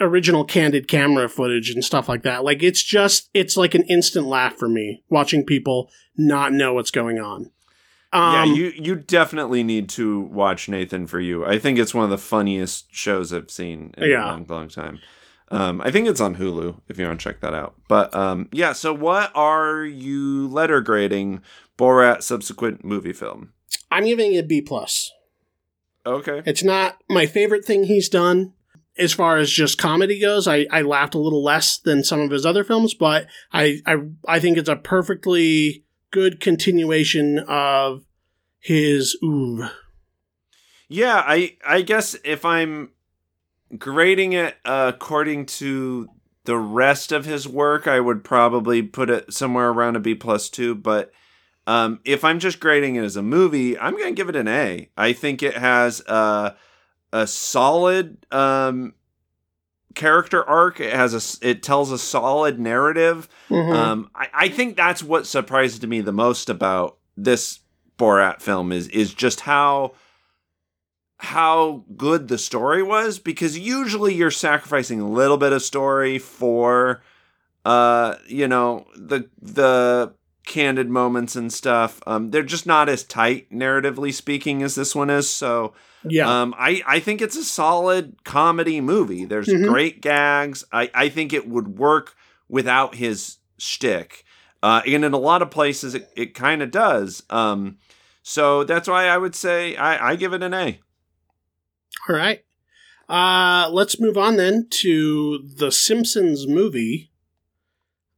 original candid camera footage and stuff like that. Like it's just it's like an instant laugh for me watching people not know what's going on. yeah, Um, you you definitely need to watch Nathan for you. I think it's one of the funniest shows I've seen in Yeah. a long, long time. Um, I think it's on Hulu if you want to check that out. But um, yeah, so what are you letter grading Borat subsequent movie film? I'm giving it B plus. Okay. It's not my favorite thing he's done as far as just comedy goes. I, I laughed a little less than some of his other films, but I, I I think it's a perfectly good continuation of his oeuvre. Yeah, I I guess if I'm grading it uh, according to the rest of his work, I would probably put it somewhere around a B plus two. But um, if I'm just grading it as a movie, I'm going to give it an A. I think it has a a solid um, character arc. It has a it tells a solid narrative. Mhm. Um, I, I think that's what surprised me the most about this Borat film is is just how how good the story was because usually you're sacrificing a little bit of story for uh you know the the candid moments and stuff um they're just not as tight narratively speaking as this one is so yeah. um, I, I think it's a solid comedy movie. There's Mhm. great gags. I, I think it would work without his shtick. Uh, and in a lot of places, it, it kind of does. Um, so that's why I would say I, I give it an A. All right. Uh, let's move on then to the Simpsons movie.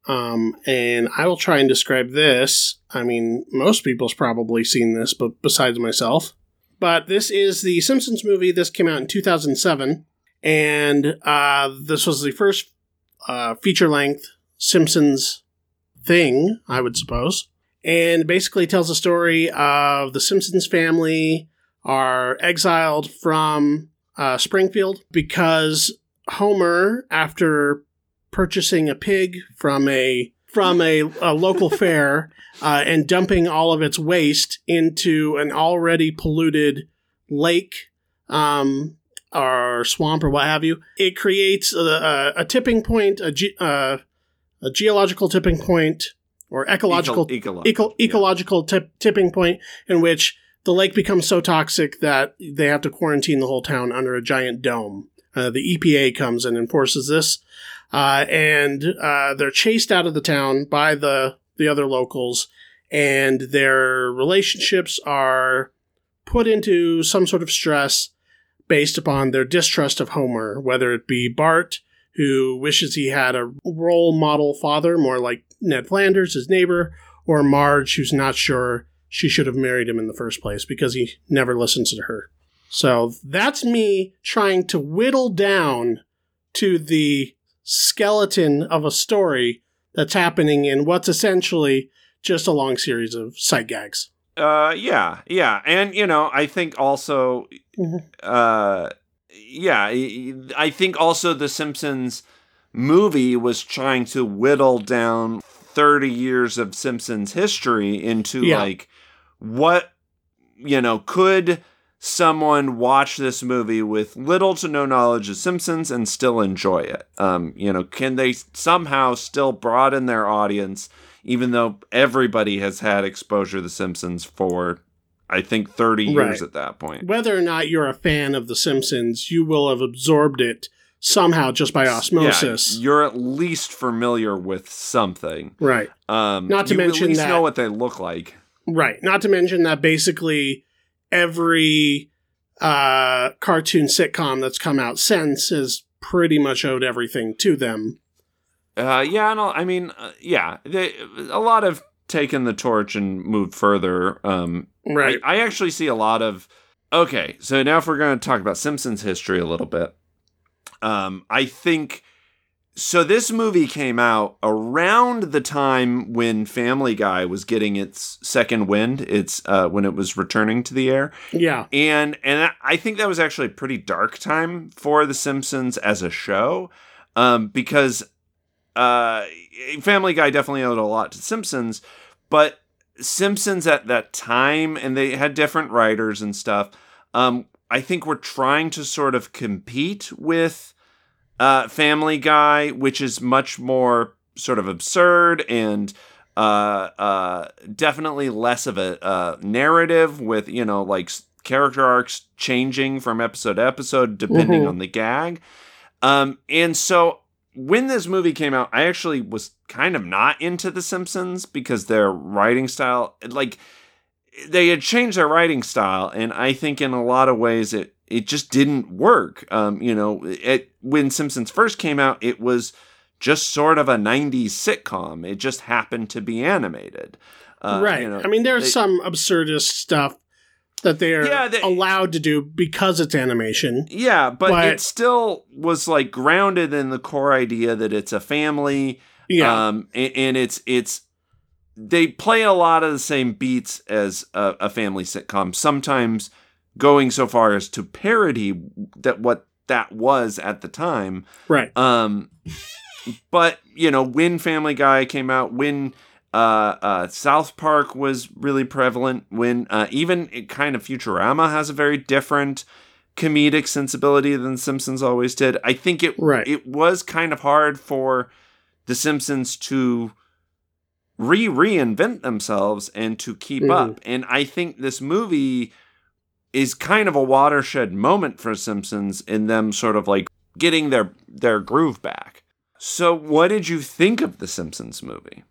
Um, and I will try and describe this. I mean, most people's probably seen this, but besides myself. But this is the Simpsons movie. This came out in 2007, and uh, this was the first uh, feature length Simpsons thing, I would suppose. And basically tells the story of the Simpsons family are exiled from uh, Springfield because Homer, after purchasing a pig from a from a, a local fair uh, and dumping all of its waste into an already polluted lake um, or swamp or what have you, it creates a, a, a tipping point, a, ge- uh, a geological tipping point or ecological Eco- ecological. eco- ecological tip- tipping point in which the lake becomes so toxic that they have to quarantine the whole town under a giant dome. Uh, the EPA comes and enforces this, uh, and uh, they're chased out of the town by the the other locals, and their relationships are put into some sort of stress based upon their distrust of Homer, whether it be Bart, who wishes he had a role model father, more like Ned Flanders, his neighbor, or Marge, who's not sure she should have married him in the first place because he never listens to her. So that's me trying to whittle down to the skeleton of a story that's happening in what's essentially just a long series of sight gags. Uh, yeah, yeah, and you know, I think also, Mhm. uh, yeah, I- think also the Simpsons movie was trying to whittle down thirty years of Simpsons history into Yeah. like what you know could someone watch this movie with little to no knowledge of Simpsons and still enjoy it? Um, you know, can they somehow still broaden their audience? even though everybody has had exposure to The Simpsons for, I think, 30 years Right. at that point. Whether or not you're a fan of The Simpsons, you will have absorbed it somehow just by osmosis. Yeah, you're at least familiar with something. right. Um, Not to you mention at least that- know what they look like. Right. Not to mention that basically every uh, cartoon sitcom that's come out since has pretty much owed everything to them. Uh, yeah, no, I mean, uh, yeah, they, a lot have taken the torch and moved further. Um, Right. I, I actually see a lot of. Okay, so now if we're going to talk about Simpsons history a little bit, um, I think. So this movie came out around the time when Family Guy was getting its second wind. It's uh, when it was returning to the air, yeah. and and I think that was actually a pretty dark time for The Simpsons as a show, um, because uh, Family Guy definitely owed a lot to Simpsons, but Simpsons at that time, and they had different writers and stuff. Um, I think we're trying to sort of compete with uh, Family Guy, which is much more sort of absurd and uh, uh, definitely less of a uh, narrative with you know like character arcs changing from episode to episode depending Mhm. on the gag. Um, and so when this movie came out, I actually was kind of not into The Simpsons because their writing style, like, they had changed their writing style, and I think in a lot of ways it it just didn't work. Um, you know, it when Simpsons first came out, it was just sort of a '90s sitcom. It just happened to be animated. Uh, right. you know, I mean, there's they- some absurdist stuff that they are Yeah, they- allowed to do because it's animation. Yeah, but, But- it still was like grounded in the core idea that it's a family. Yeah. Um, and, and it's it's they play a lot of the same beats as a, a family sitcom. Sometimes going so far as to parody that what that was at the time. right. Um, but you know, when Family Guy came out, when uh, uh, South Park was really prevalent, when uh, even it kind of Futurama has a very different comedic sensibility than Simpsons always did. I think it Right. it was kind of hard for the Simpsons to re reinvent themselves and to keep Mhm. up. And I think this movie is kind of a watershed moment for Simpsons in them sort of like getting their their groove back. So what did you think of the Simpsons movie?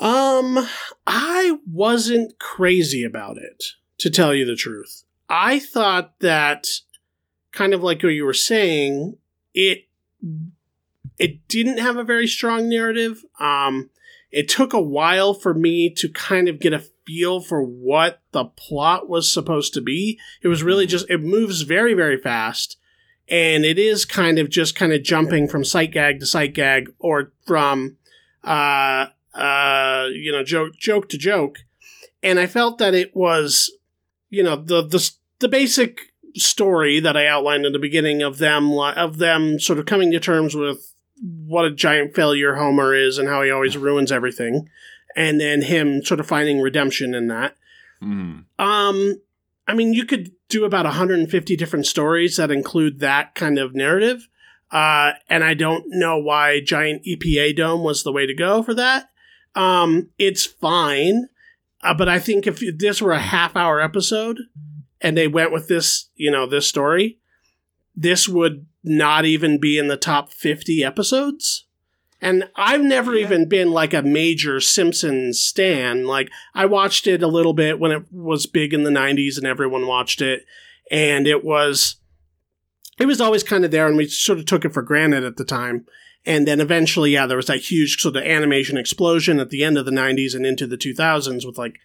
Um, I wasn't crazy about it, to tell you the truth. I thought that, kind of like what you were saying, it it didn't have a very strong narrative. Um, it took a while for me to kind of get a feel for what the plot was supposed to be. It was really just it moves very very fast, and it is kind of just kind of jumping from sight gag to sight gag or from uh uh you know joke joke to joke and i felt that it was you know the the the basic story that i outlined in the beginning of them of them sort of coming to terms with what a giant failure homer is and how he always ruins everything and then him sort of finding redemption in that Mm. um, I mean, you could do about 150 different stories that include that kind of narrative. Uh, and I don't know why Giant EPA Dome was the way to go for that. Um, it's fine. Uh, but I think if this were a half hour episode and they went with this, you know, this story, this would not even be in the top 50 episodes. And I've never Yeah. even been like a major Simpsons stan. Like, I watched it a little bit when it was big in the 90s and everyone watched it. And it was, it was always kind of there and we sort of took it for granted at the time. And then eventually, yeah, there was that huge sort of animation explosion at the end of the 90s and into the 2000s with like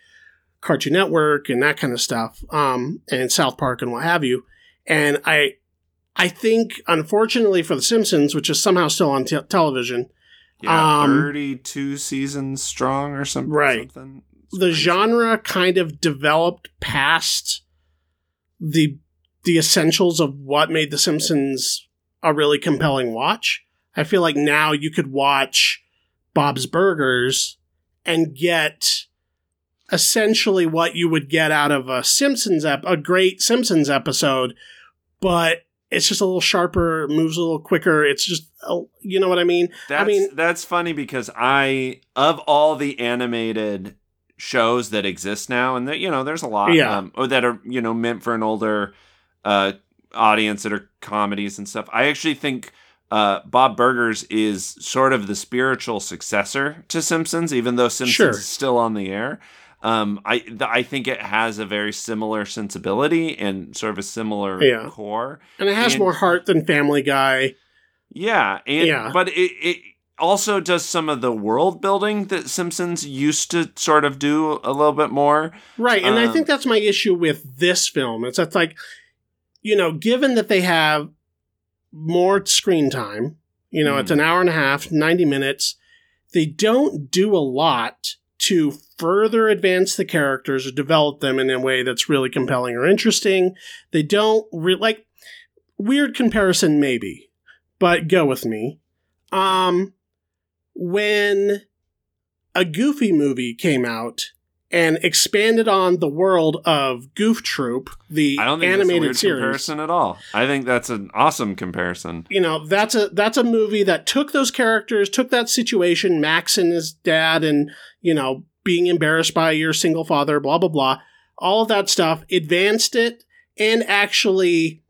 Cartoon Network and that kind of stuff, um, and South Park and what have you. And I, I think, unfortunately for The Simpsons, which is somehow still on te- television, Yeah, Um, 32 seasons strong or something. Right. something. The genre kind of developed past the the essentials of what made The Simpsons a really compelling watch. I feel like now you could watch Bob's Burgers and get essentially what you would get out of a Simpsons ep- a great Simpsons episode, but it's just a little sharper, moves a little quicker. It's just, uh, you know what I mean? That's, mean- that's funny because I of all the animated shows that exist now, and that you know, there's a lot, Yeah. um, or that are you know meant for an older uh, audience that are comedies and stuff. I actually think uh, Bob Burgers is sort of the spiritual successor to Simpsons, even though Simpsons Sure. is still on the air. Um, I th- I think it has a very similar sensibility and sort of a similar Yeah. core. And it has And- more heart than Family Guy. Yeah, and Yeah. but it it also does some of the world building that Simpsons used to sort of do a little bit more. Right, and I Um, think that's my issue with this film. It's that's like, you know, given that they have more screen time, you know, it's Mm. an hour and a half, 90 minutes, they don't do a lot to further advance the characters or develop them in a way that's really compelling or interesting. They don't re- like weird comparison maybe, but go with me. Um when a Goofy movie came out and expanded on the world of Goof Troop, the I don't think animated that's a weird series. comparison at all. I think that's an awesome comparison. You know, that's a that's a movie that took those characters, took that situation, Max and his dad, and you know, being embarrassed by your single father, blah blah blah, all of that stuff, advanced it, and actually,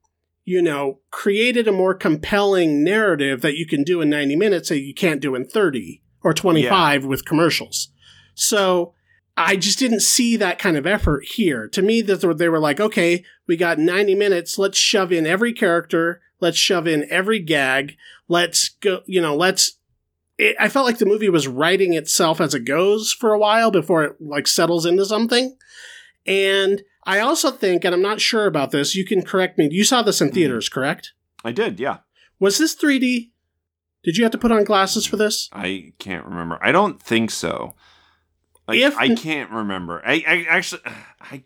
you know, created a more compelling narrative that you can do in ninety minutes that you can't do in thirty or twenty five with commercials. So I just didn't see that kind of effort here. To me, they were like, okay, we got 90 minutes. Let's shove in every character. Let's shove in every gag. Let's go, you know, let's. It, I felt like the movie was writing itself as it goes for a while before it like settles into something. And I also think, and I'm not sure about this, you can correct me. You saw this in mm-hmm. theaters, correct? I did, yeah. Was this 3D? Did you have to put on glasses for this? I can't remember. I don't think so. Like, If- I can't remember. I, I actually, <sighs> I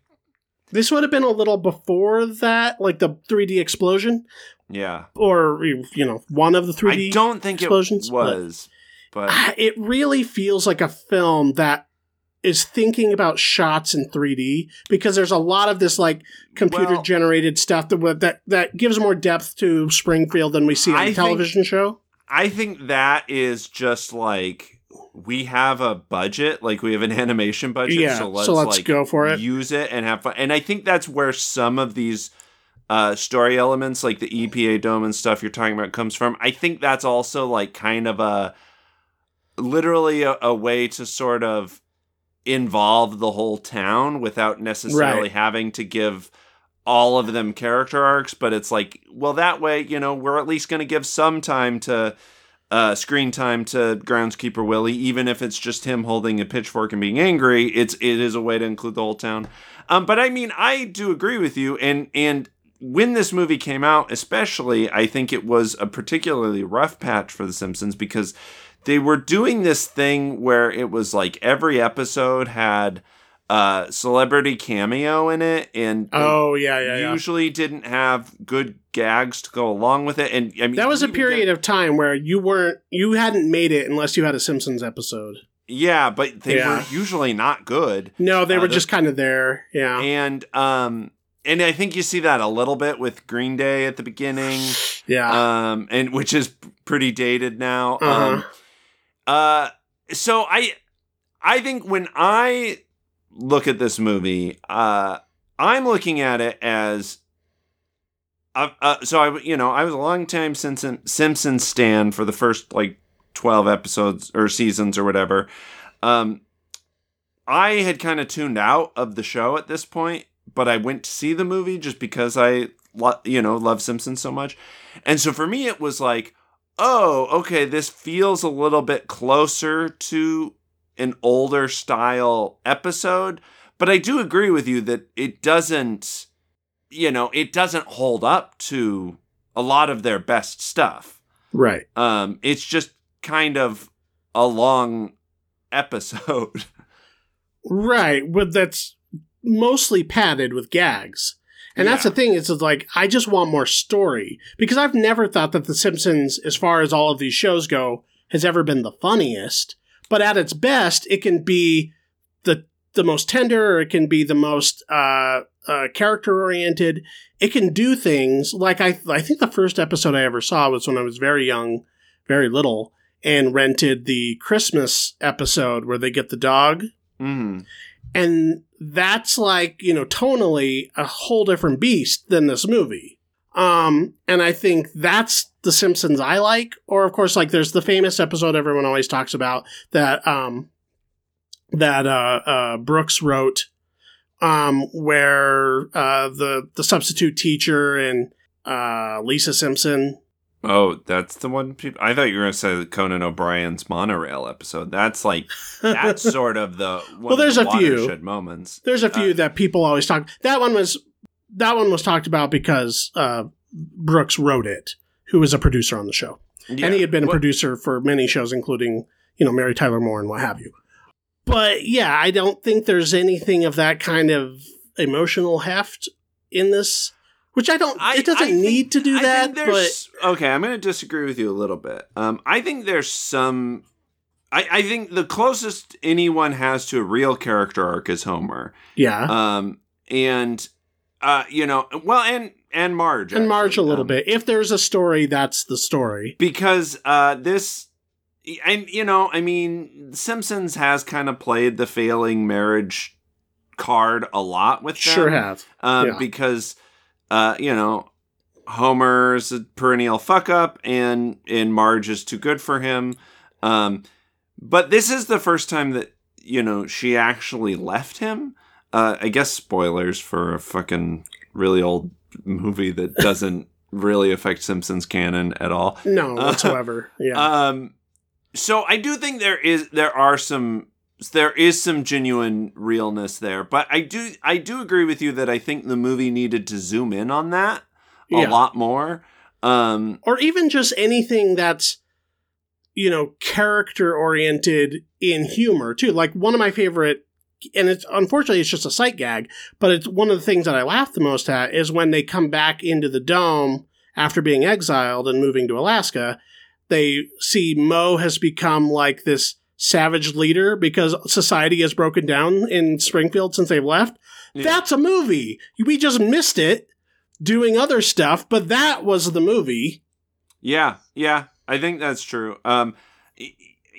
This would have been a little before that, like the 3D explosion, yeah. or you know, one of the 3D. I don't think explosions, it was, but, Ah, It really feels like a film that is thinking about shots in 3D because there's a lot of this like computer Well- generated stuff that that that gives more depth to Springfield than we see on I the think- television show. I think that is just like we have a budget, like we have an <laughs> animation budget, Yeah, so let's, so let's like, go for it. use it and have fun. And I think that's where some of these uh, story elements, like the EPA dome and stuff you're talking about, comes from. I think that's also like kind of a literally a, a way to sort of involve the whole town without necessarily Right. having to give all of them character arcs but it's like well that way you know we're at least going to give some time to uh, screen time to groundskeeper willie even if it's just him holding a pitchfork and being angry it's it is a way to include the whole town. Um, but i mean i do agree with you and and when this movie came out especially i think it was a particularly rough patch for the simpsons because they were doing this thing where it was like every episode had a celebrity cameo in it and Oh yeah, yeah, yeah. usually didn't have good gags to go along with it and i mean That was a period get- of time where you weren't you hadn't made it unless you had a Simpsons episode. yeah but they Yeah. were usually not good No, they Uh, were just kind of there. Yeah. and um and i think you see that a little bit with green day at the beginning <sighs> yeah. um and which is pretty dated now Uh-huh. um uh so i i think when i look at this movie uh i'm looking at it as uh, uh, so I, you know, I was a long time Simpson Simpsons stan for the first like twelve episodes or seasons or whatever. Um, I had kind of tuned out of the show at this point, but I went to see the movie just because I, lo- you know, love Simpsons so much, and so for me it was like, oh, okay, this feels a little bit closer to an older style episode, but I do agree with you that it doesn't you know, it doesn't hold up to a lot of their best stuff. right. Um, it's just kind of a long episode. <laughs> Right, but that's mostly padded with gags. And that's the thing, is it's like I just want more story. Because I've never thought that The Simpsons, as far as all of these shows go, has ever been the funniest. But at its best, it can be the the most tender, or it can be the most uh, uh, character oriented. It can do things like I I think the first episode I ever saw was when I was very young, very little, and rented the Christmas episode where they get the dog mm. and that's like you know tonally a whole different beast than this movie um and i think that's the simpsons i like or of course like there's the famous episode everyone always talks about that um that uh, uh brooks wrote um where uh the the substitute teacher and uh lisa simpson Oh, that's the one. People, I thought you were going to say Conan O'Brien's monorail episode. That's like that's <laughs> sort of the one Well, of there's the a few. moments. There's a few Uh, that people always talk. That one was that one was talked about because uh, Brooks wrote it, who was a producer on the show, Yeah. and he had been a What- producer for many shows, including you know Mary Tyler Moore and what have you. But yeah, I don't think there's anything of that kind of emotional heft in this, which I don't. I- it doesn't I think- need to do I that, think but okay, I'm going to disagree with you a little bit. Um, I think there's some I, I think the closest anyone has to a real character arc is Homer. Yeah. Um, and uh, you know, well, and and Marge and Marge actually, a little um, bit. If there's a story, that's the story. because uh, this, and you know, I mean, Simpsons has kind of played the failing marriage card a lot with them. Sure have. um, Yeah. because uh, you know Homer's a perennial fuck up, and and Marge is too good for him. Um, but this is the first time that you know she actually left him. Uh, I guess spoilers for a fucking really old movie that <laughs> doesn't really affect Simpsons canon at all. No, whatsoever. Yeah. <laughs> Um, so I do think there is there are some there is some genuine realness there, but I do I do agree with you that I think the movie needed to zoom in on that a Yeah. lot more. Um, or even just anything that's you know character oriented in humor too like one of my favorite and it's unfortunately it's just a sight gag but it's one of the things that i laugh the most at is when they come back into the dome after being exiled and moving to alaska they see Moe has become like this savage leader because society has broken down in springfield since they've left Yeah. that's a movie we just missed it doing other stuff but that was the movie yeah, yeah, I think that's true. Um,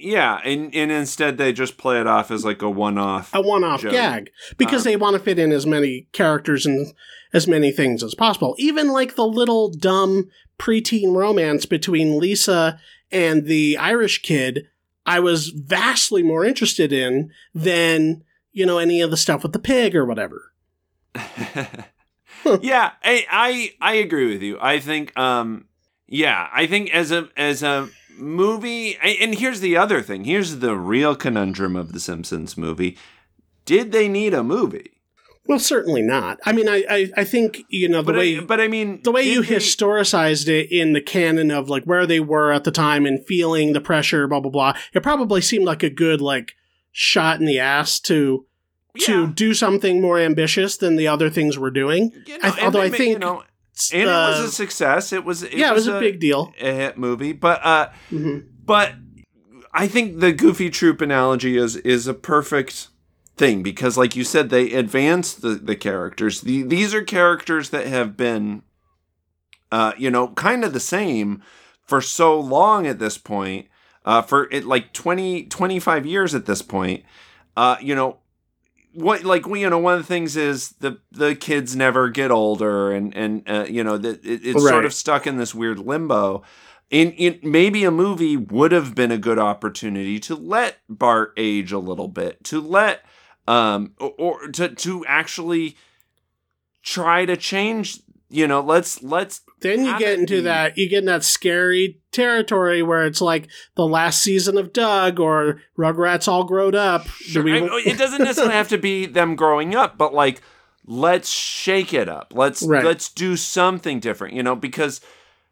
yeah, and and instead they just play it off as like a one off. a one-off joke. gag because Um, they want to fit in as many characters and as many things as possible. Even like the little dumb preteen romance between Lisa and the Irish kid, I was vastly more interested in than you know any of the stuff with the pig or whatever. <laughs> yeah, I, I I agree with you. I think um yeah, I think as a as a movie and here's the other thing. Here's the real conundrum of the Simpsons movie. Did they need a movie? Well, certainly not. I mean, I I, I think you know the But way I, but I mean the way you they- historicized it in the canon of like where they were at the time and feeling the pressure, blah blah blah. It probably seemed like a good like shot in the ass to to Yeah. do something more ambitious than the other things we're doing. You I- know, and although I think, you know, and it was a success. It was it yeah, it was a big deal. a hit movie, but uh hmm But I think the Goofy Troop analogy is is a perfect thing because, like you said, they advance the the characters. The, these are characters that have been, uh, you know, kind of the same for so long at this point. Uh, for it like 20, 25 years at this point. Uh, you know, what like we you know one of the things is the the kids never get older and and uh, you know that it, it's sort of stuck in this weird limbo. In, in maybe a movie would have been a good opportunity to let Bart age a little bit to let um or, or to to actually try to change you know let's let's Then you get into that you get in that scary territory where it's like the last season of Doug or Rugrats all grown up. Sure. we- I- it doesn't necessarily have to be them growing up, but like let's shake it up. Let's Right. let's do something different, you know, because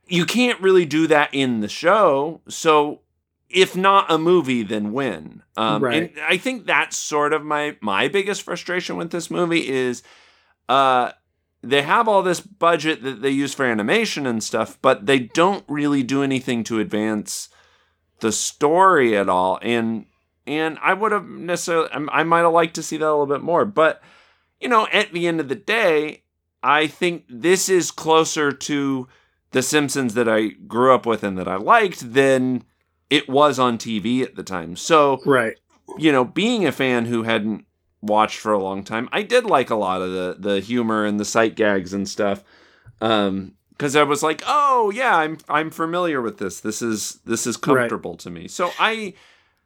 you can't really do that in the show. So if not a movie, then when? Um, Right. And I think that's sort of my my biggest frustration with this movie is, uh, they have all this budget that they use for animation and stuff, but they don't really do anything to advance the story at all. And and I would have necessarily, I might have liked to see that a little bit more. But you know, at the end of the day, I think this is closer to the Simpsons that I grew up with and that I liked than it was on TV at the time. So right. you know, being a fan who hadn't watched for a long time, I did like a lot of the the humor and the sight gags and stuff. Um because I was like, "Oh, yeah, I'm I'm familiar with this. This is this is Right. comfortable to me." So I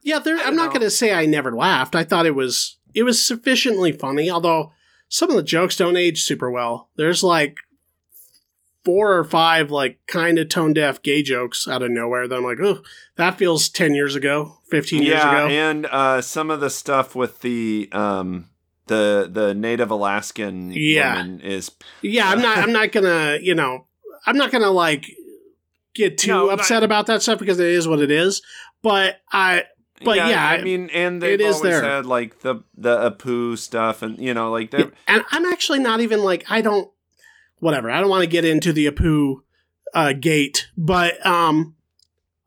Yeah, there, I I'm don't going to say I never laughed. I thought it was it was sufficiently funny, although some of the jokes don't age super well. There's like four or five like kind of tone deaf gay jokes out of nowhere that I'm like, oh, that feels ten years ago, fifteen years yeah, ago. and uh some of the stuff with the um the the Native Alaskan Yeah. is yeah, I'm not. I'm not <laughs> gonna. You know, I'm not gonna like get too No, upset about that stuff because it is what it is. But I, But yeah, I mean, and they've it is always there. had like the the Apu stuff, and you know, like they're and I'm actually not even like I don't. Whatever. I don't want to get into the Apu uh, gate, but um,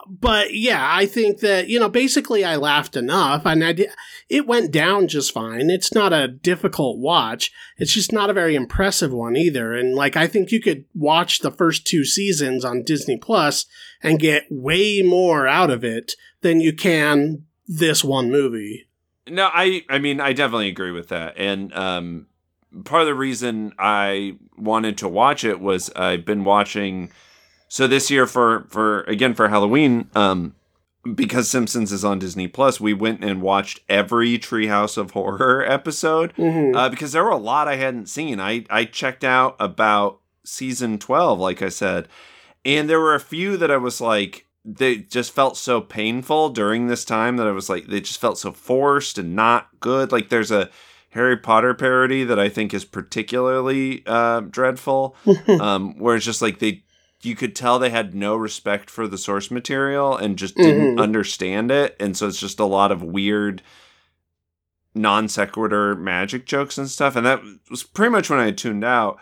but yeah, I think that you know, basically, I laughed enough, and I did, it went down just fine. It's not a difficult watch. It's just not a very impressive one either. And like, I think you could watch the first two seasons on Disney Plus and get way more out of it than you can this one movie. No, I I mean I definitely agree with that. And um part of the reason I wanted to watch it was I've been watching so this year for for again for Halloween um because Simpsons is on Disney Plus, we went and watched every Treehouse of Horror <laughs> episode Mhm. uh, because there were a lot I hadn't seen. I I checked out about season twelve, like I said, and there were a few that I was like they just felt so painful during this time that I was like they just felt so forced and not good. Like there's a Harry Potter parody that I think is particularly uh, dreadful, <laughs> um, where it's just like they you could tell they had no respect for the source material and just didn't Mhm. understand it, and so it's just a lot of weird non sequitur magic jokes and stuff, and that was pretty much when I tuned out.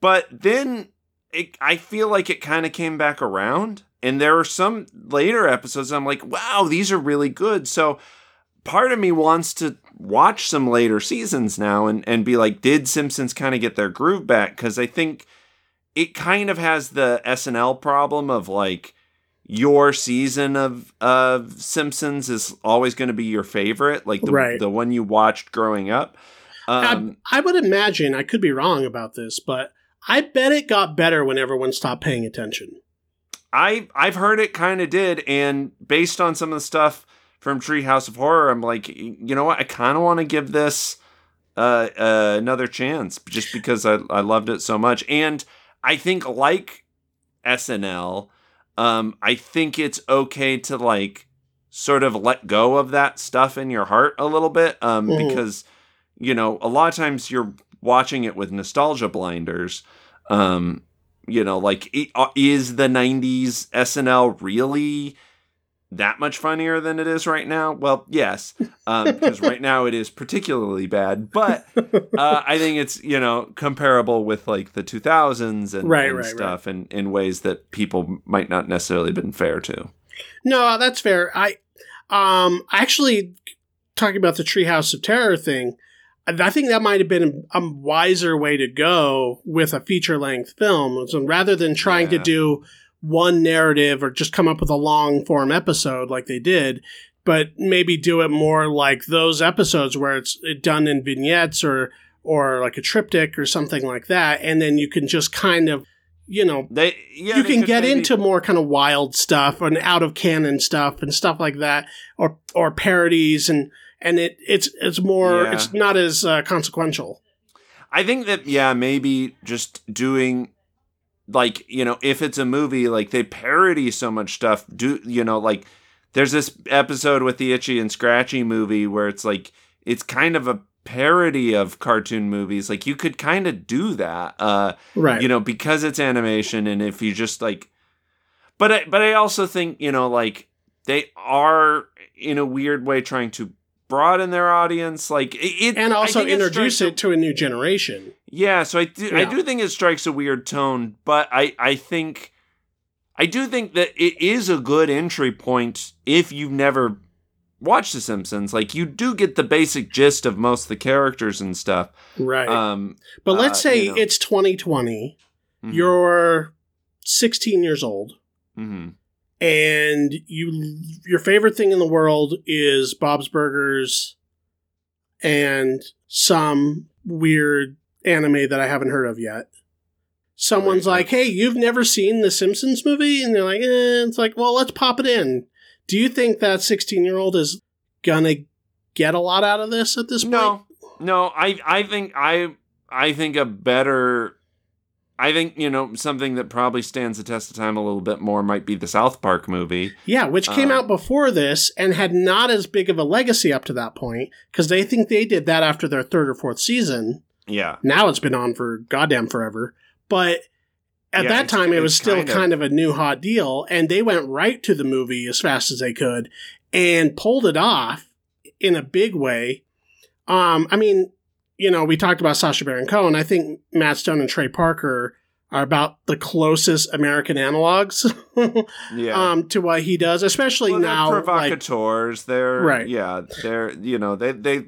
But then it, I feel like it kind of came back around, and there were some later episodes. I'm like, wow, these are really good. So part of me wants to watch some later seasons now and and be like, did Simpsons kind of get their groove back? Because I think it kind of has the SNL problem of like your season of of Simpsons is always going to be your favorite, like the Right. the one you watched growing up. Um, I, I would imagine I could be wrong about this, but I bet it got better when everyone stopped paying attention. I I've heard it kind of did, and based on some of the stuff from Treehouse of Horror, I'm like, you know what? I kind of want to give this uh, uh, another chance, just because I I loved it so much, and I think like SNL, um, I think it's okay to like sort of let go of that stuff in your heart a little bit, um, Mhm. because you know a lot of times you're watching it with nostalgia blinders. Um, you know, like i- uh, is the '90s SNL really that much funnier than it is right now? Well, yes, um, because right now it is particularly bad. But uh, I think it's you know comparable with like the 2000s and, Right, and right, stuff, and in ways that people might not necessarily been fair to. No, that's fair. I um actually talking about the Treehouse of Terror thing. I think that might have been a wiser way to go with a feature length film. So rather than trying to do one narrative or just come up with a long form episode like they did, but maybe do it more like those episodes where it's done in vignettes or or like a triptych or something like that, and then you can just kind of you know They yeah, you they can get maybe- into more kind of wild stuff and out of canon stuff and stuff like that, or or parodies and and it it's it's more Yeah. it's not as uh, consequential. I think that yeah, maybe just doing like you know if it's a movie like they parody so much stuff. Do you know like there's this episode with the Itchy and Scratchy movie where it's like it's kind of a parody of cartoon movies. Like you could kind of do that. Uh, Right. you know because it's animation and if you just like but I, but I also think you know like they are in a weird way trying to broaden their audience like it, and also introduce it to a new generation. Yeah so I do, I do think it strikes a weird tone but I I think I do think that it is a good entry point if you've never watched The Simpsons like you do get the basic gist of most of the characters and stuff Right. um but let's uh, say you know. it's 2020. mhm, You're 16 years old. mhm. and you your favorite thing in the world is Bob's Burgers and some weird anime that I haven't heard of yet. Someone's like, "Hey, you've never seen the Simpsons movie?" And they're like, eh. "It's like, well, let's pop it in." Do you think that sixteen-year-old is gonna get a lot out of this at this point? No, no. I I think I I think a better. I think you know something that probably stands the test of time a little bit more might be the South Park movie. Yeah, which came Uh, out before this and had not as big of a legacy up to that point because they think they did that after their third or fourth season. Yeah, Now it's been on for goddamn forever. But at Yeah, that time, it was still kind kind of- of, a new hot deal, and they went right to the movie as fast as they could and pulled it off in a big way. Um, I mean, you know, we talked about Sacha Baron Cohen. I think Matt Stone and Trey Parker are about the closest American analogs <laughs> Yeah. um, to what he does, especially well, now. they're like- provocateurs. they're Right. Yeah, they're you know they they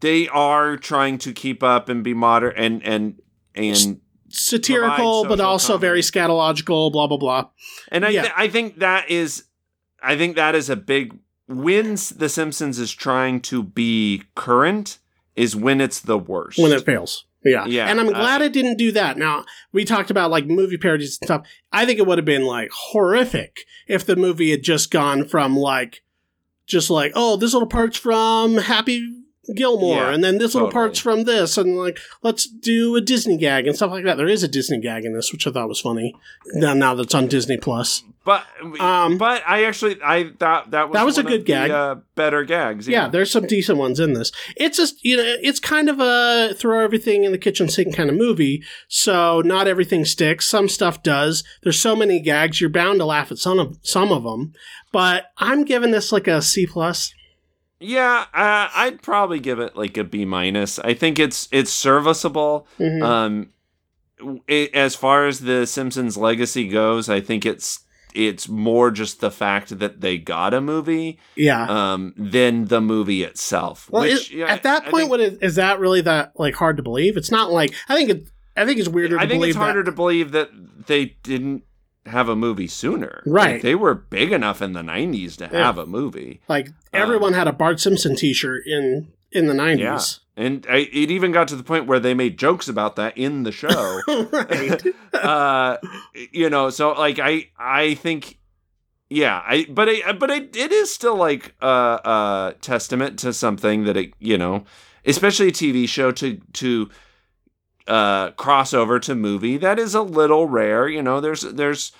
they are trying to keep up and be modern and and and satirical, but also very scatological. Blah blah blah. and I Yeah. th- I think that is I think that is a big when The Simpsons is trying to be current is when it's the worst. when it fails. Yeah. Yeah, And I'm uh, glad it didn't do that. Now, we talked about like movie parodies and stuff. I think it would have been like horrific if the movie had just gone from like, just like, oh, this little part's from Happy Gilmore, Yeah, and then this little part's from this, and like, let's do a Disney gag and stuff like that. There is a Disney gag in this, which I thought was funny. Now, now that's on Disney Plus. but Um, but I actually I thought that was That was a good of the, gag. uh, better gags. Yeah, Yeah. there's some decent ones in this. It's just you know, it's kind of a throw everything in the kitchen sink kind of movie. So not everything sticks. Some stuff does. There's so many gags, you're bound to laugh at some of some of them. But I'm giving this like a C plus. Yeah, uh, I'd probably give it like a B minus. I think it's it's serviceable. Mhm. Um, it, as far as the Simpsons legacy goes, I think it's it's more just the fact that they got a movie yeah. um, than the movie itself. well, which, yeah, at that I point, think, what is, is that really that like hard to believe? It's not like I think it. I think it's weirder to believe. I think it's harder that. to believe that they didn't have a movie sooner. Right. Like, they were big enough in the '90s to Yeah. have a movie. Like everyone had a Bart Simpson T-shirt in in the Um, Yeah. 90s. And I, it even got to the point where they made jokes about that in the show. <laughs> right. <laughs> uh you know so like i i think yeah i but i but I, it is still like a uh, uh testament to something that it you know especially a tv show to to uh cross over to movie that is a little rare. You know there's there's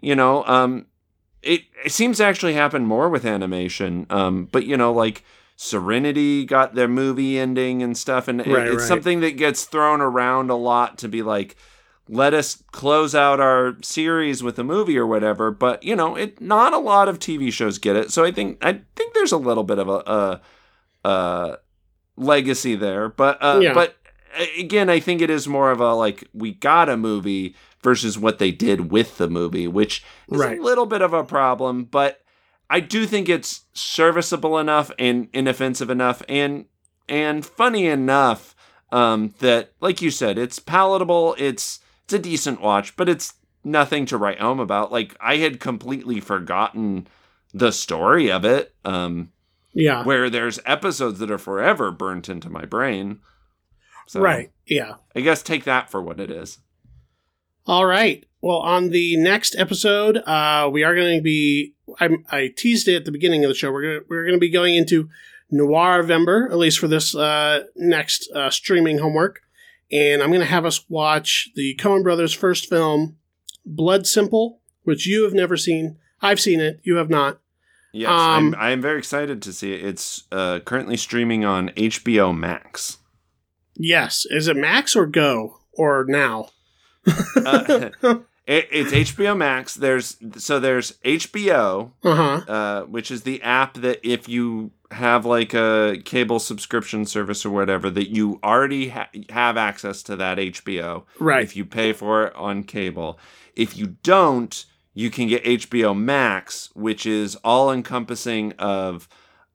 you know um it, it seems to actually happen more with animation. Um but you know like serenity got their movie ending and stuff and it- Right, it's right. something that gets thrown around a lot to be like let us close out our series with a movie or whatever. But you know it not a lot of tv shows get it. So i think i think there's a little bit of a, a, a legacy there. But uh Yeah. but again i think it is more of a like we got a movie versus what they did with the movie which is Right. a little bit of a problem but i do think it's serviceable enough and inoffensive enough and and funny enough um that like you said it's palatable it's it's a decent watch but it's nothing to write home about like i had completely forgotten the story of it um Yeah. where there's episodes that are forever burnt into my brain so Right. Yeah. i guess take that for what it is All right. Well, on the next episode, uh, we are going to be. I, I teased it at the beginning of the show. We're gonna, we're going to be going into Noir November, at least for this uh, next uh, streaming homework, and I'm going to have us watch the Coen Brothers' first film, Blood Simple, which you have never seen. I've seen it. You have not. yes Um, I'm, I'm very excited to see it it's uh currently streaming on hbo max Yes. Is it Max or Go or now? uh, <laughs> it, it's hbo max there's so there's hbo Uh huh. uh, which is the app that if you have like a cable subscription service or whatever that you already ha- have access to that HBO Right. if you pay for it on cable. If you don't, you can get HBO Max, which is all encompassing of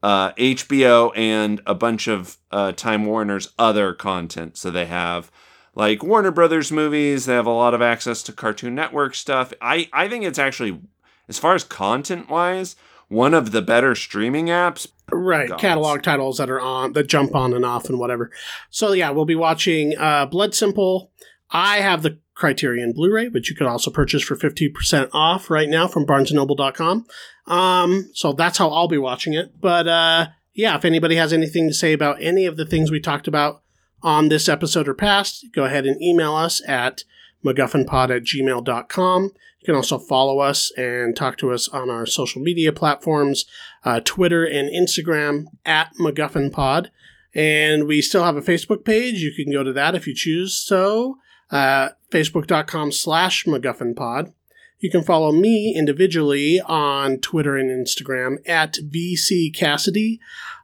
uh, HBO and a bunch of uh, Time Warner's other content. So they have like Warner Brothers movies. They have a lot of access to Cartoon Network stuff. I I think it's actually as far as content wise one of the better streaming apps. right gods. catalog titles that are on that jump on and off and whatever so yeah we'll be watching uh blood simple i have the criterion blu-ray which you could also purchase for 50% off right now from barnesandnoble.com um so that's how i'll be watching it but uh yeah if anybody has anything to say about any of the things we talked about on this episode or past go ahead and email us at MacGuffinPod at gmail.com. You can also follow us and talk to us on our social media platforms, uh, Twitter and Instagram at MacGuffinPod. And we still have a Facebook page. You can go to that if you choose so, uh, facebook.com slash MacGuffinPod. You can follow me individually on Twitter and Instagram at VC Cassidy.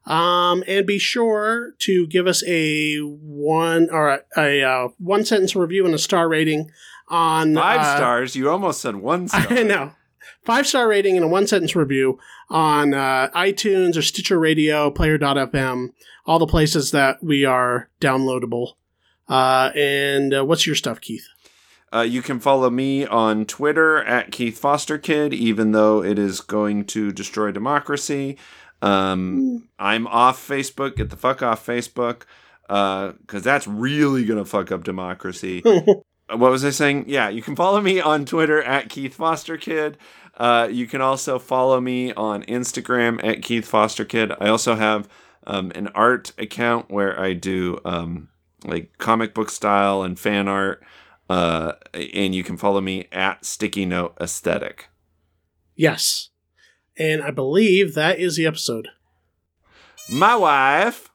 Um, and be sure to give us a one or a, a uh, one sentence review and a star rating on Five uh, stars. You almost said one <laughs> star. I know. Five star rating and a one sentence review on uh, iTunes or Stitcher Radio, Player.fm, all the places that we are downloadable. Uh, and uh, what's your stuff, Keith? Uh, you can follow me on Twitter at Keith Foster Kid, even though it is going to destroy democracy. Um, I'm off Facebook. Get the fuck off Facebook, because that's really gonna fuck up democracy. <laughs> what was I saying? Yeah, you can follow me on Twitter at Keith Foster Kid. Uh, you can also follow me on Instagram at Keith Foster Kid. I also have um, an art account where I do um, like comic book style and fan art. Uh, and you can follow me at Sticky Note Aesthetic. Yes. And I believe that is the episode. My wife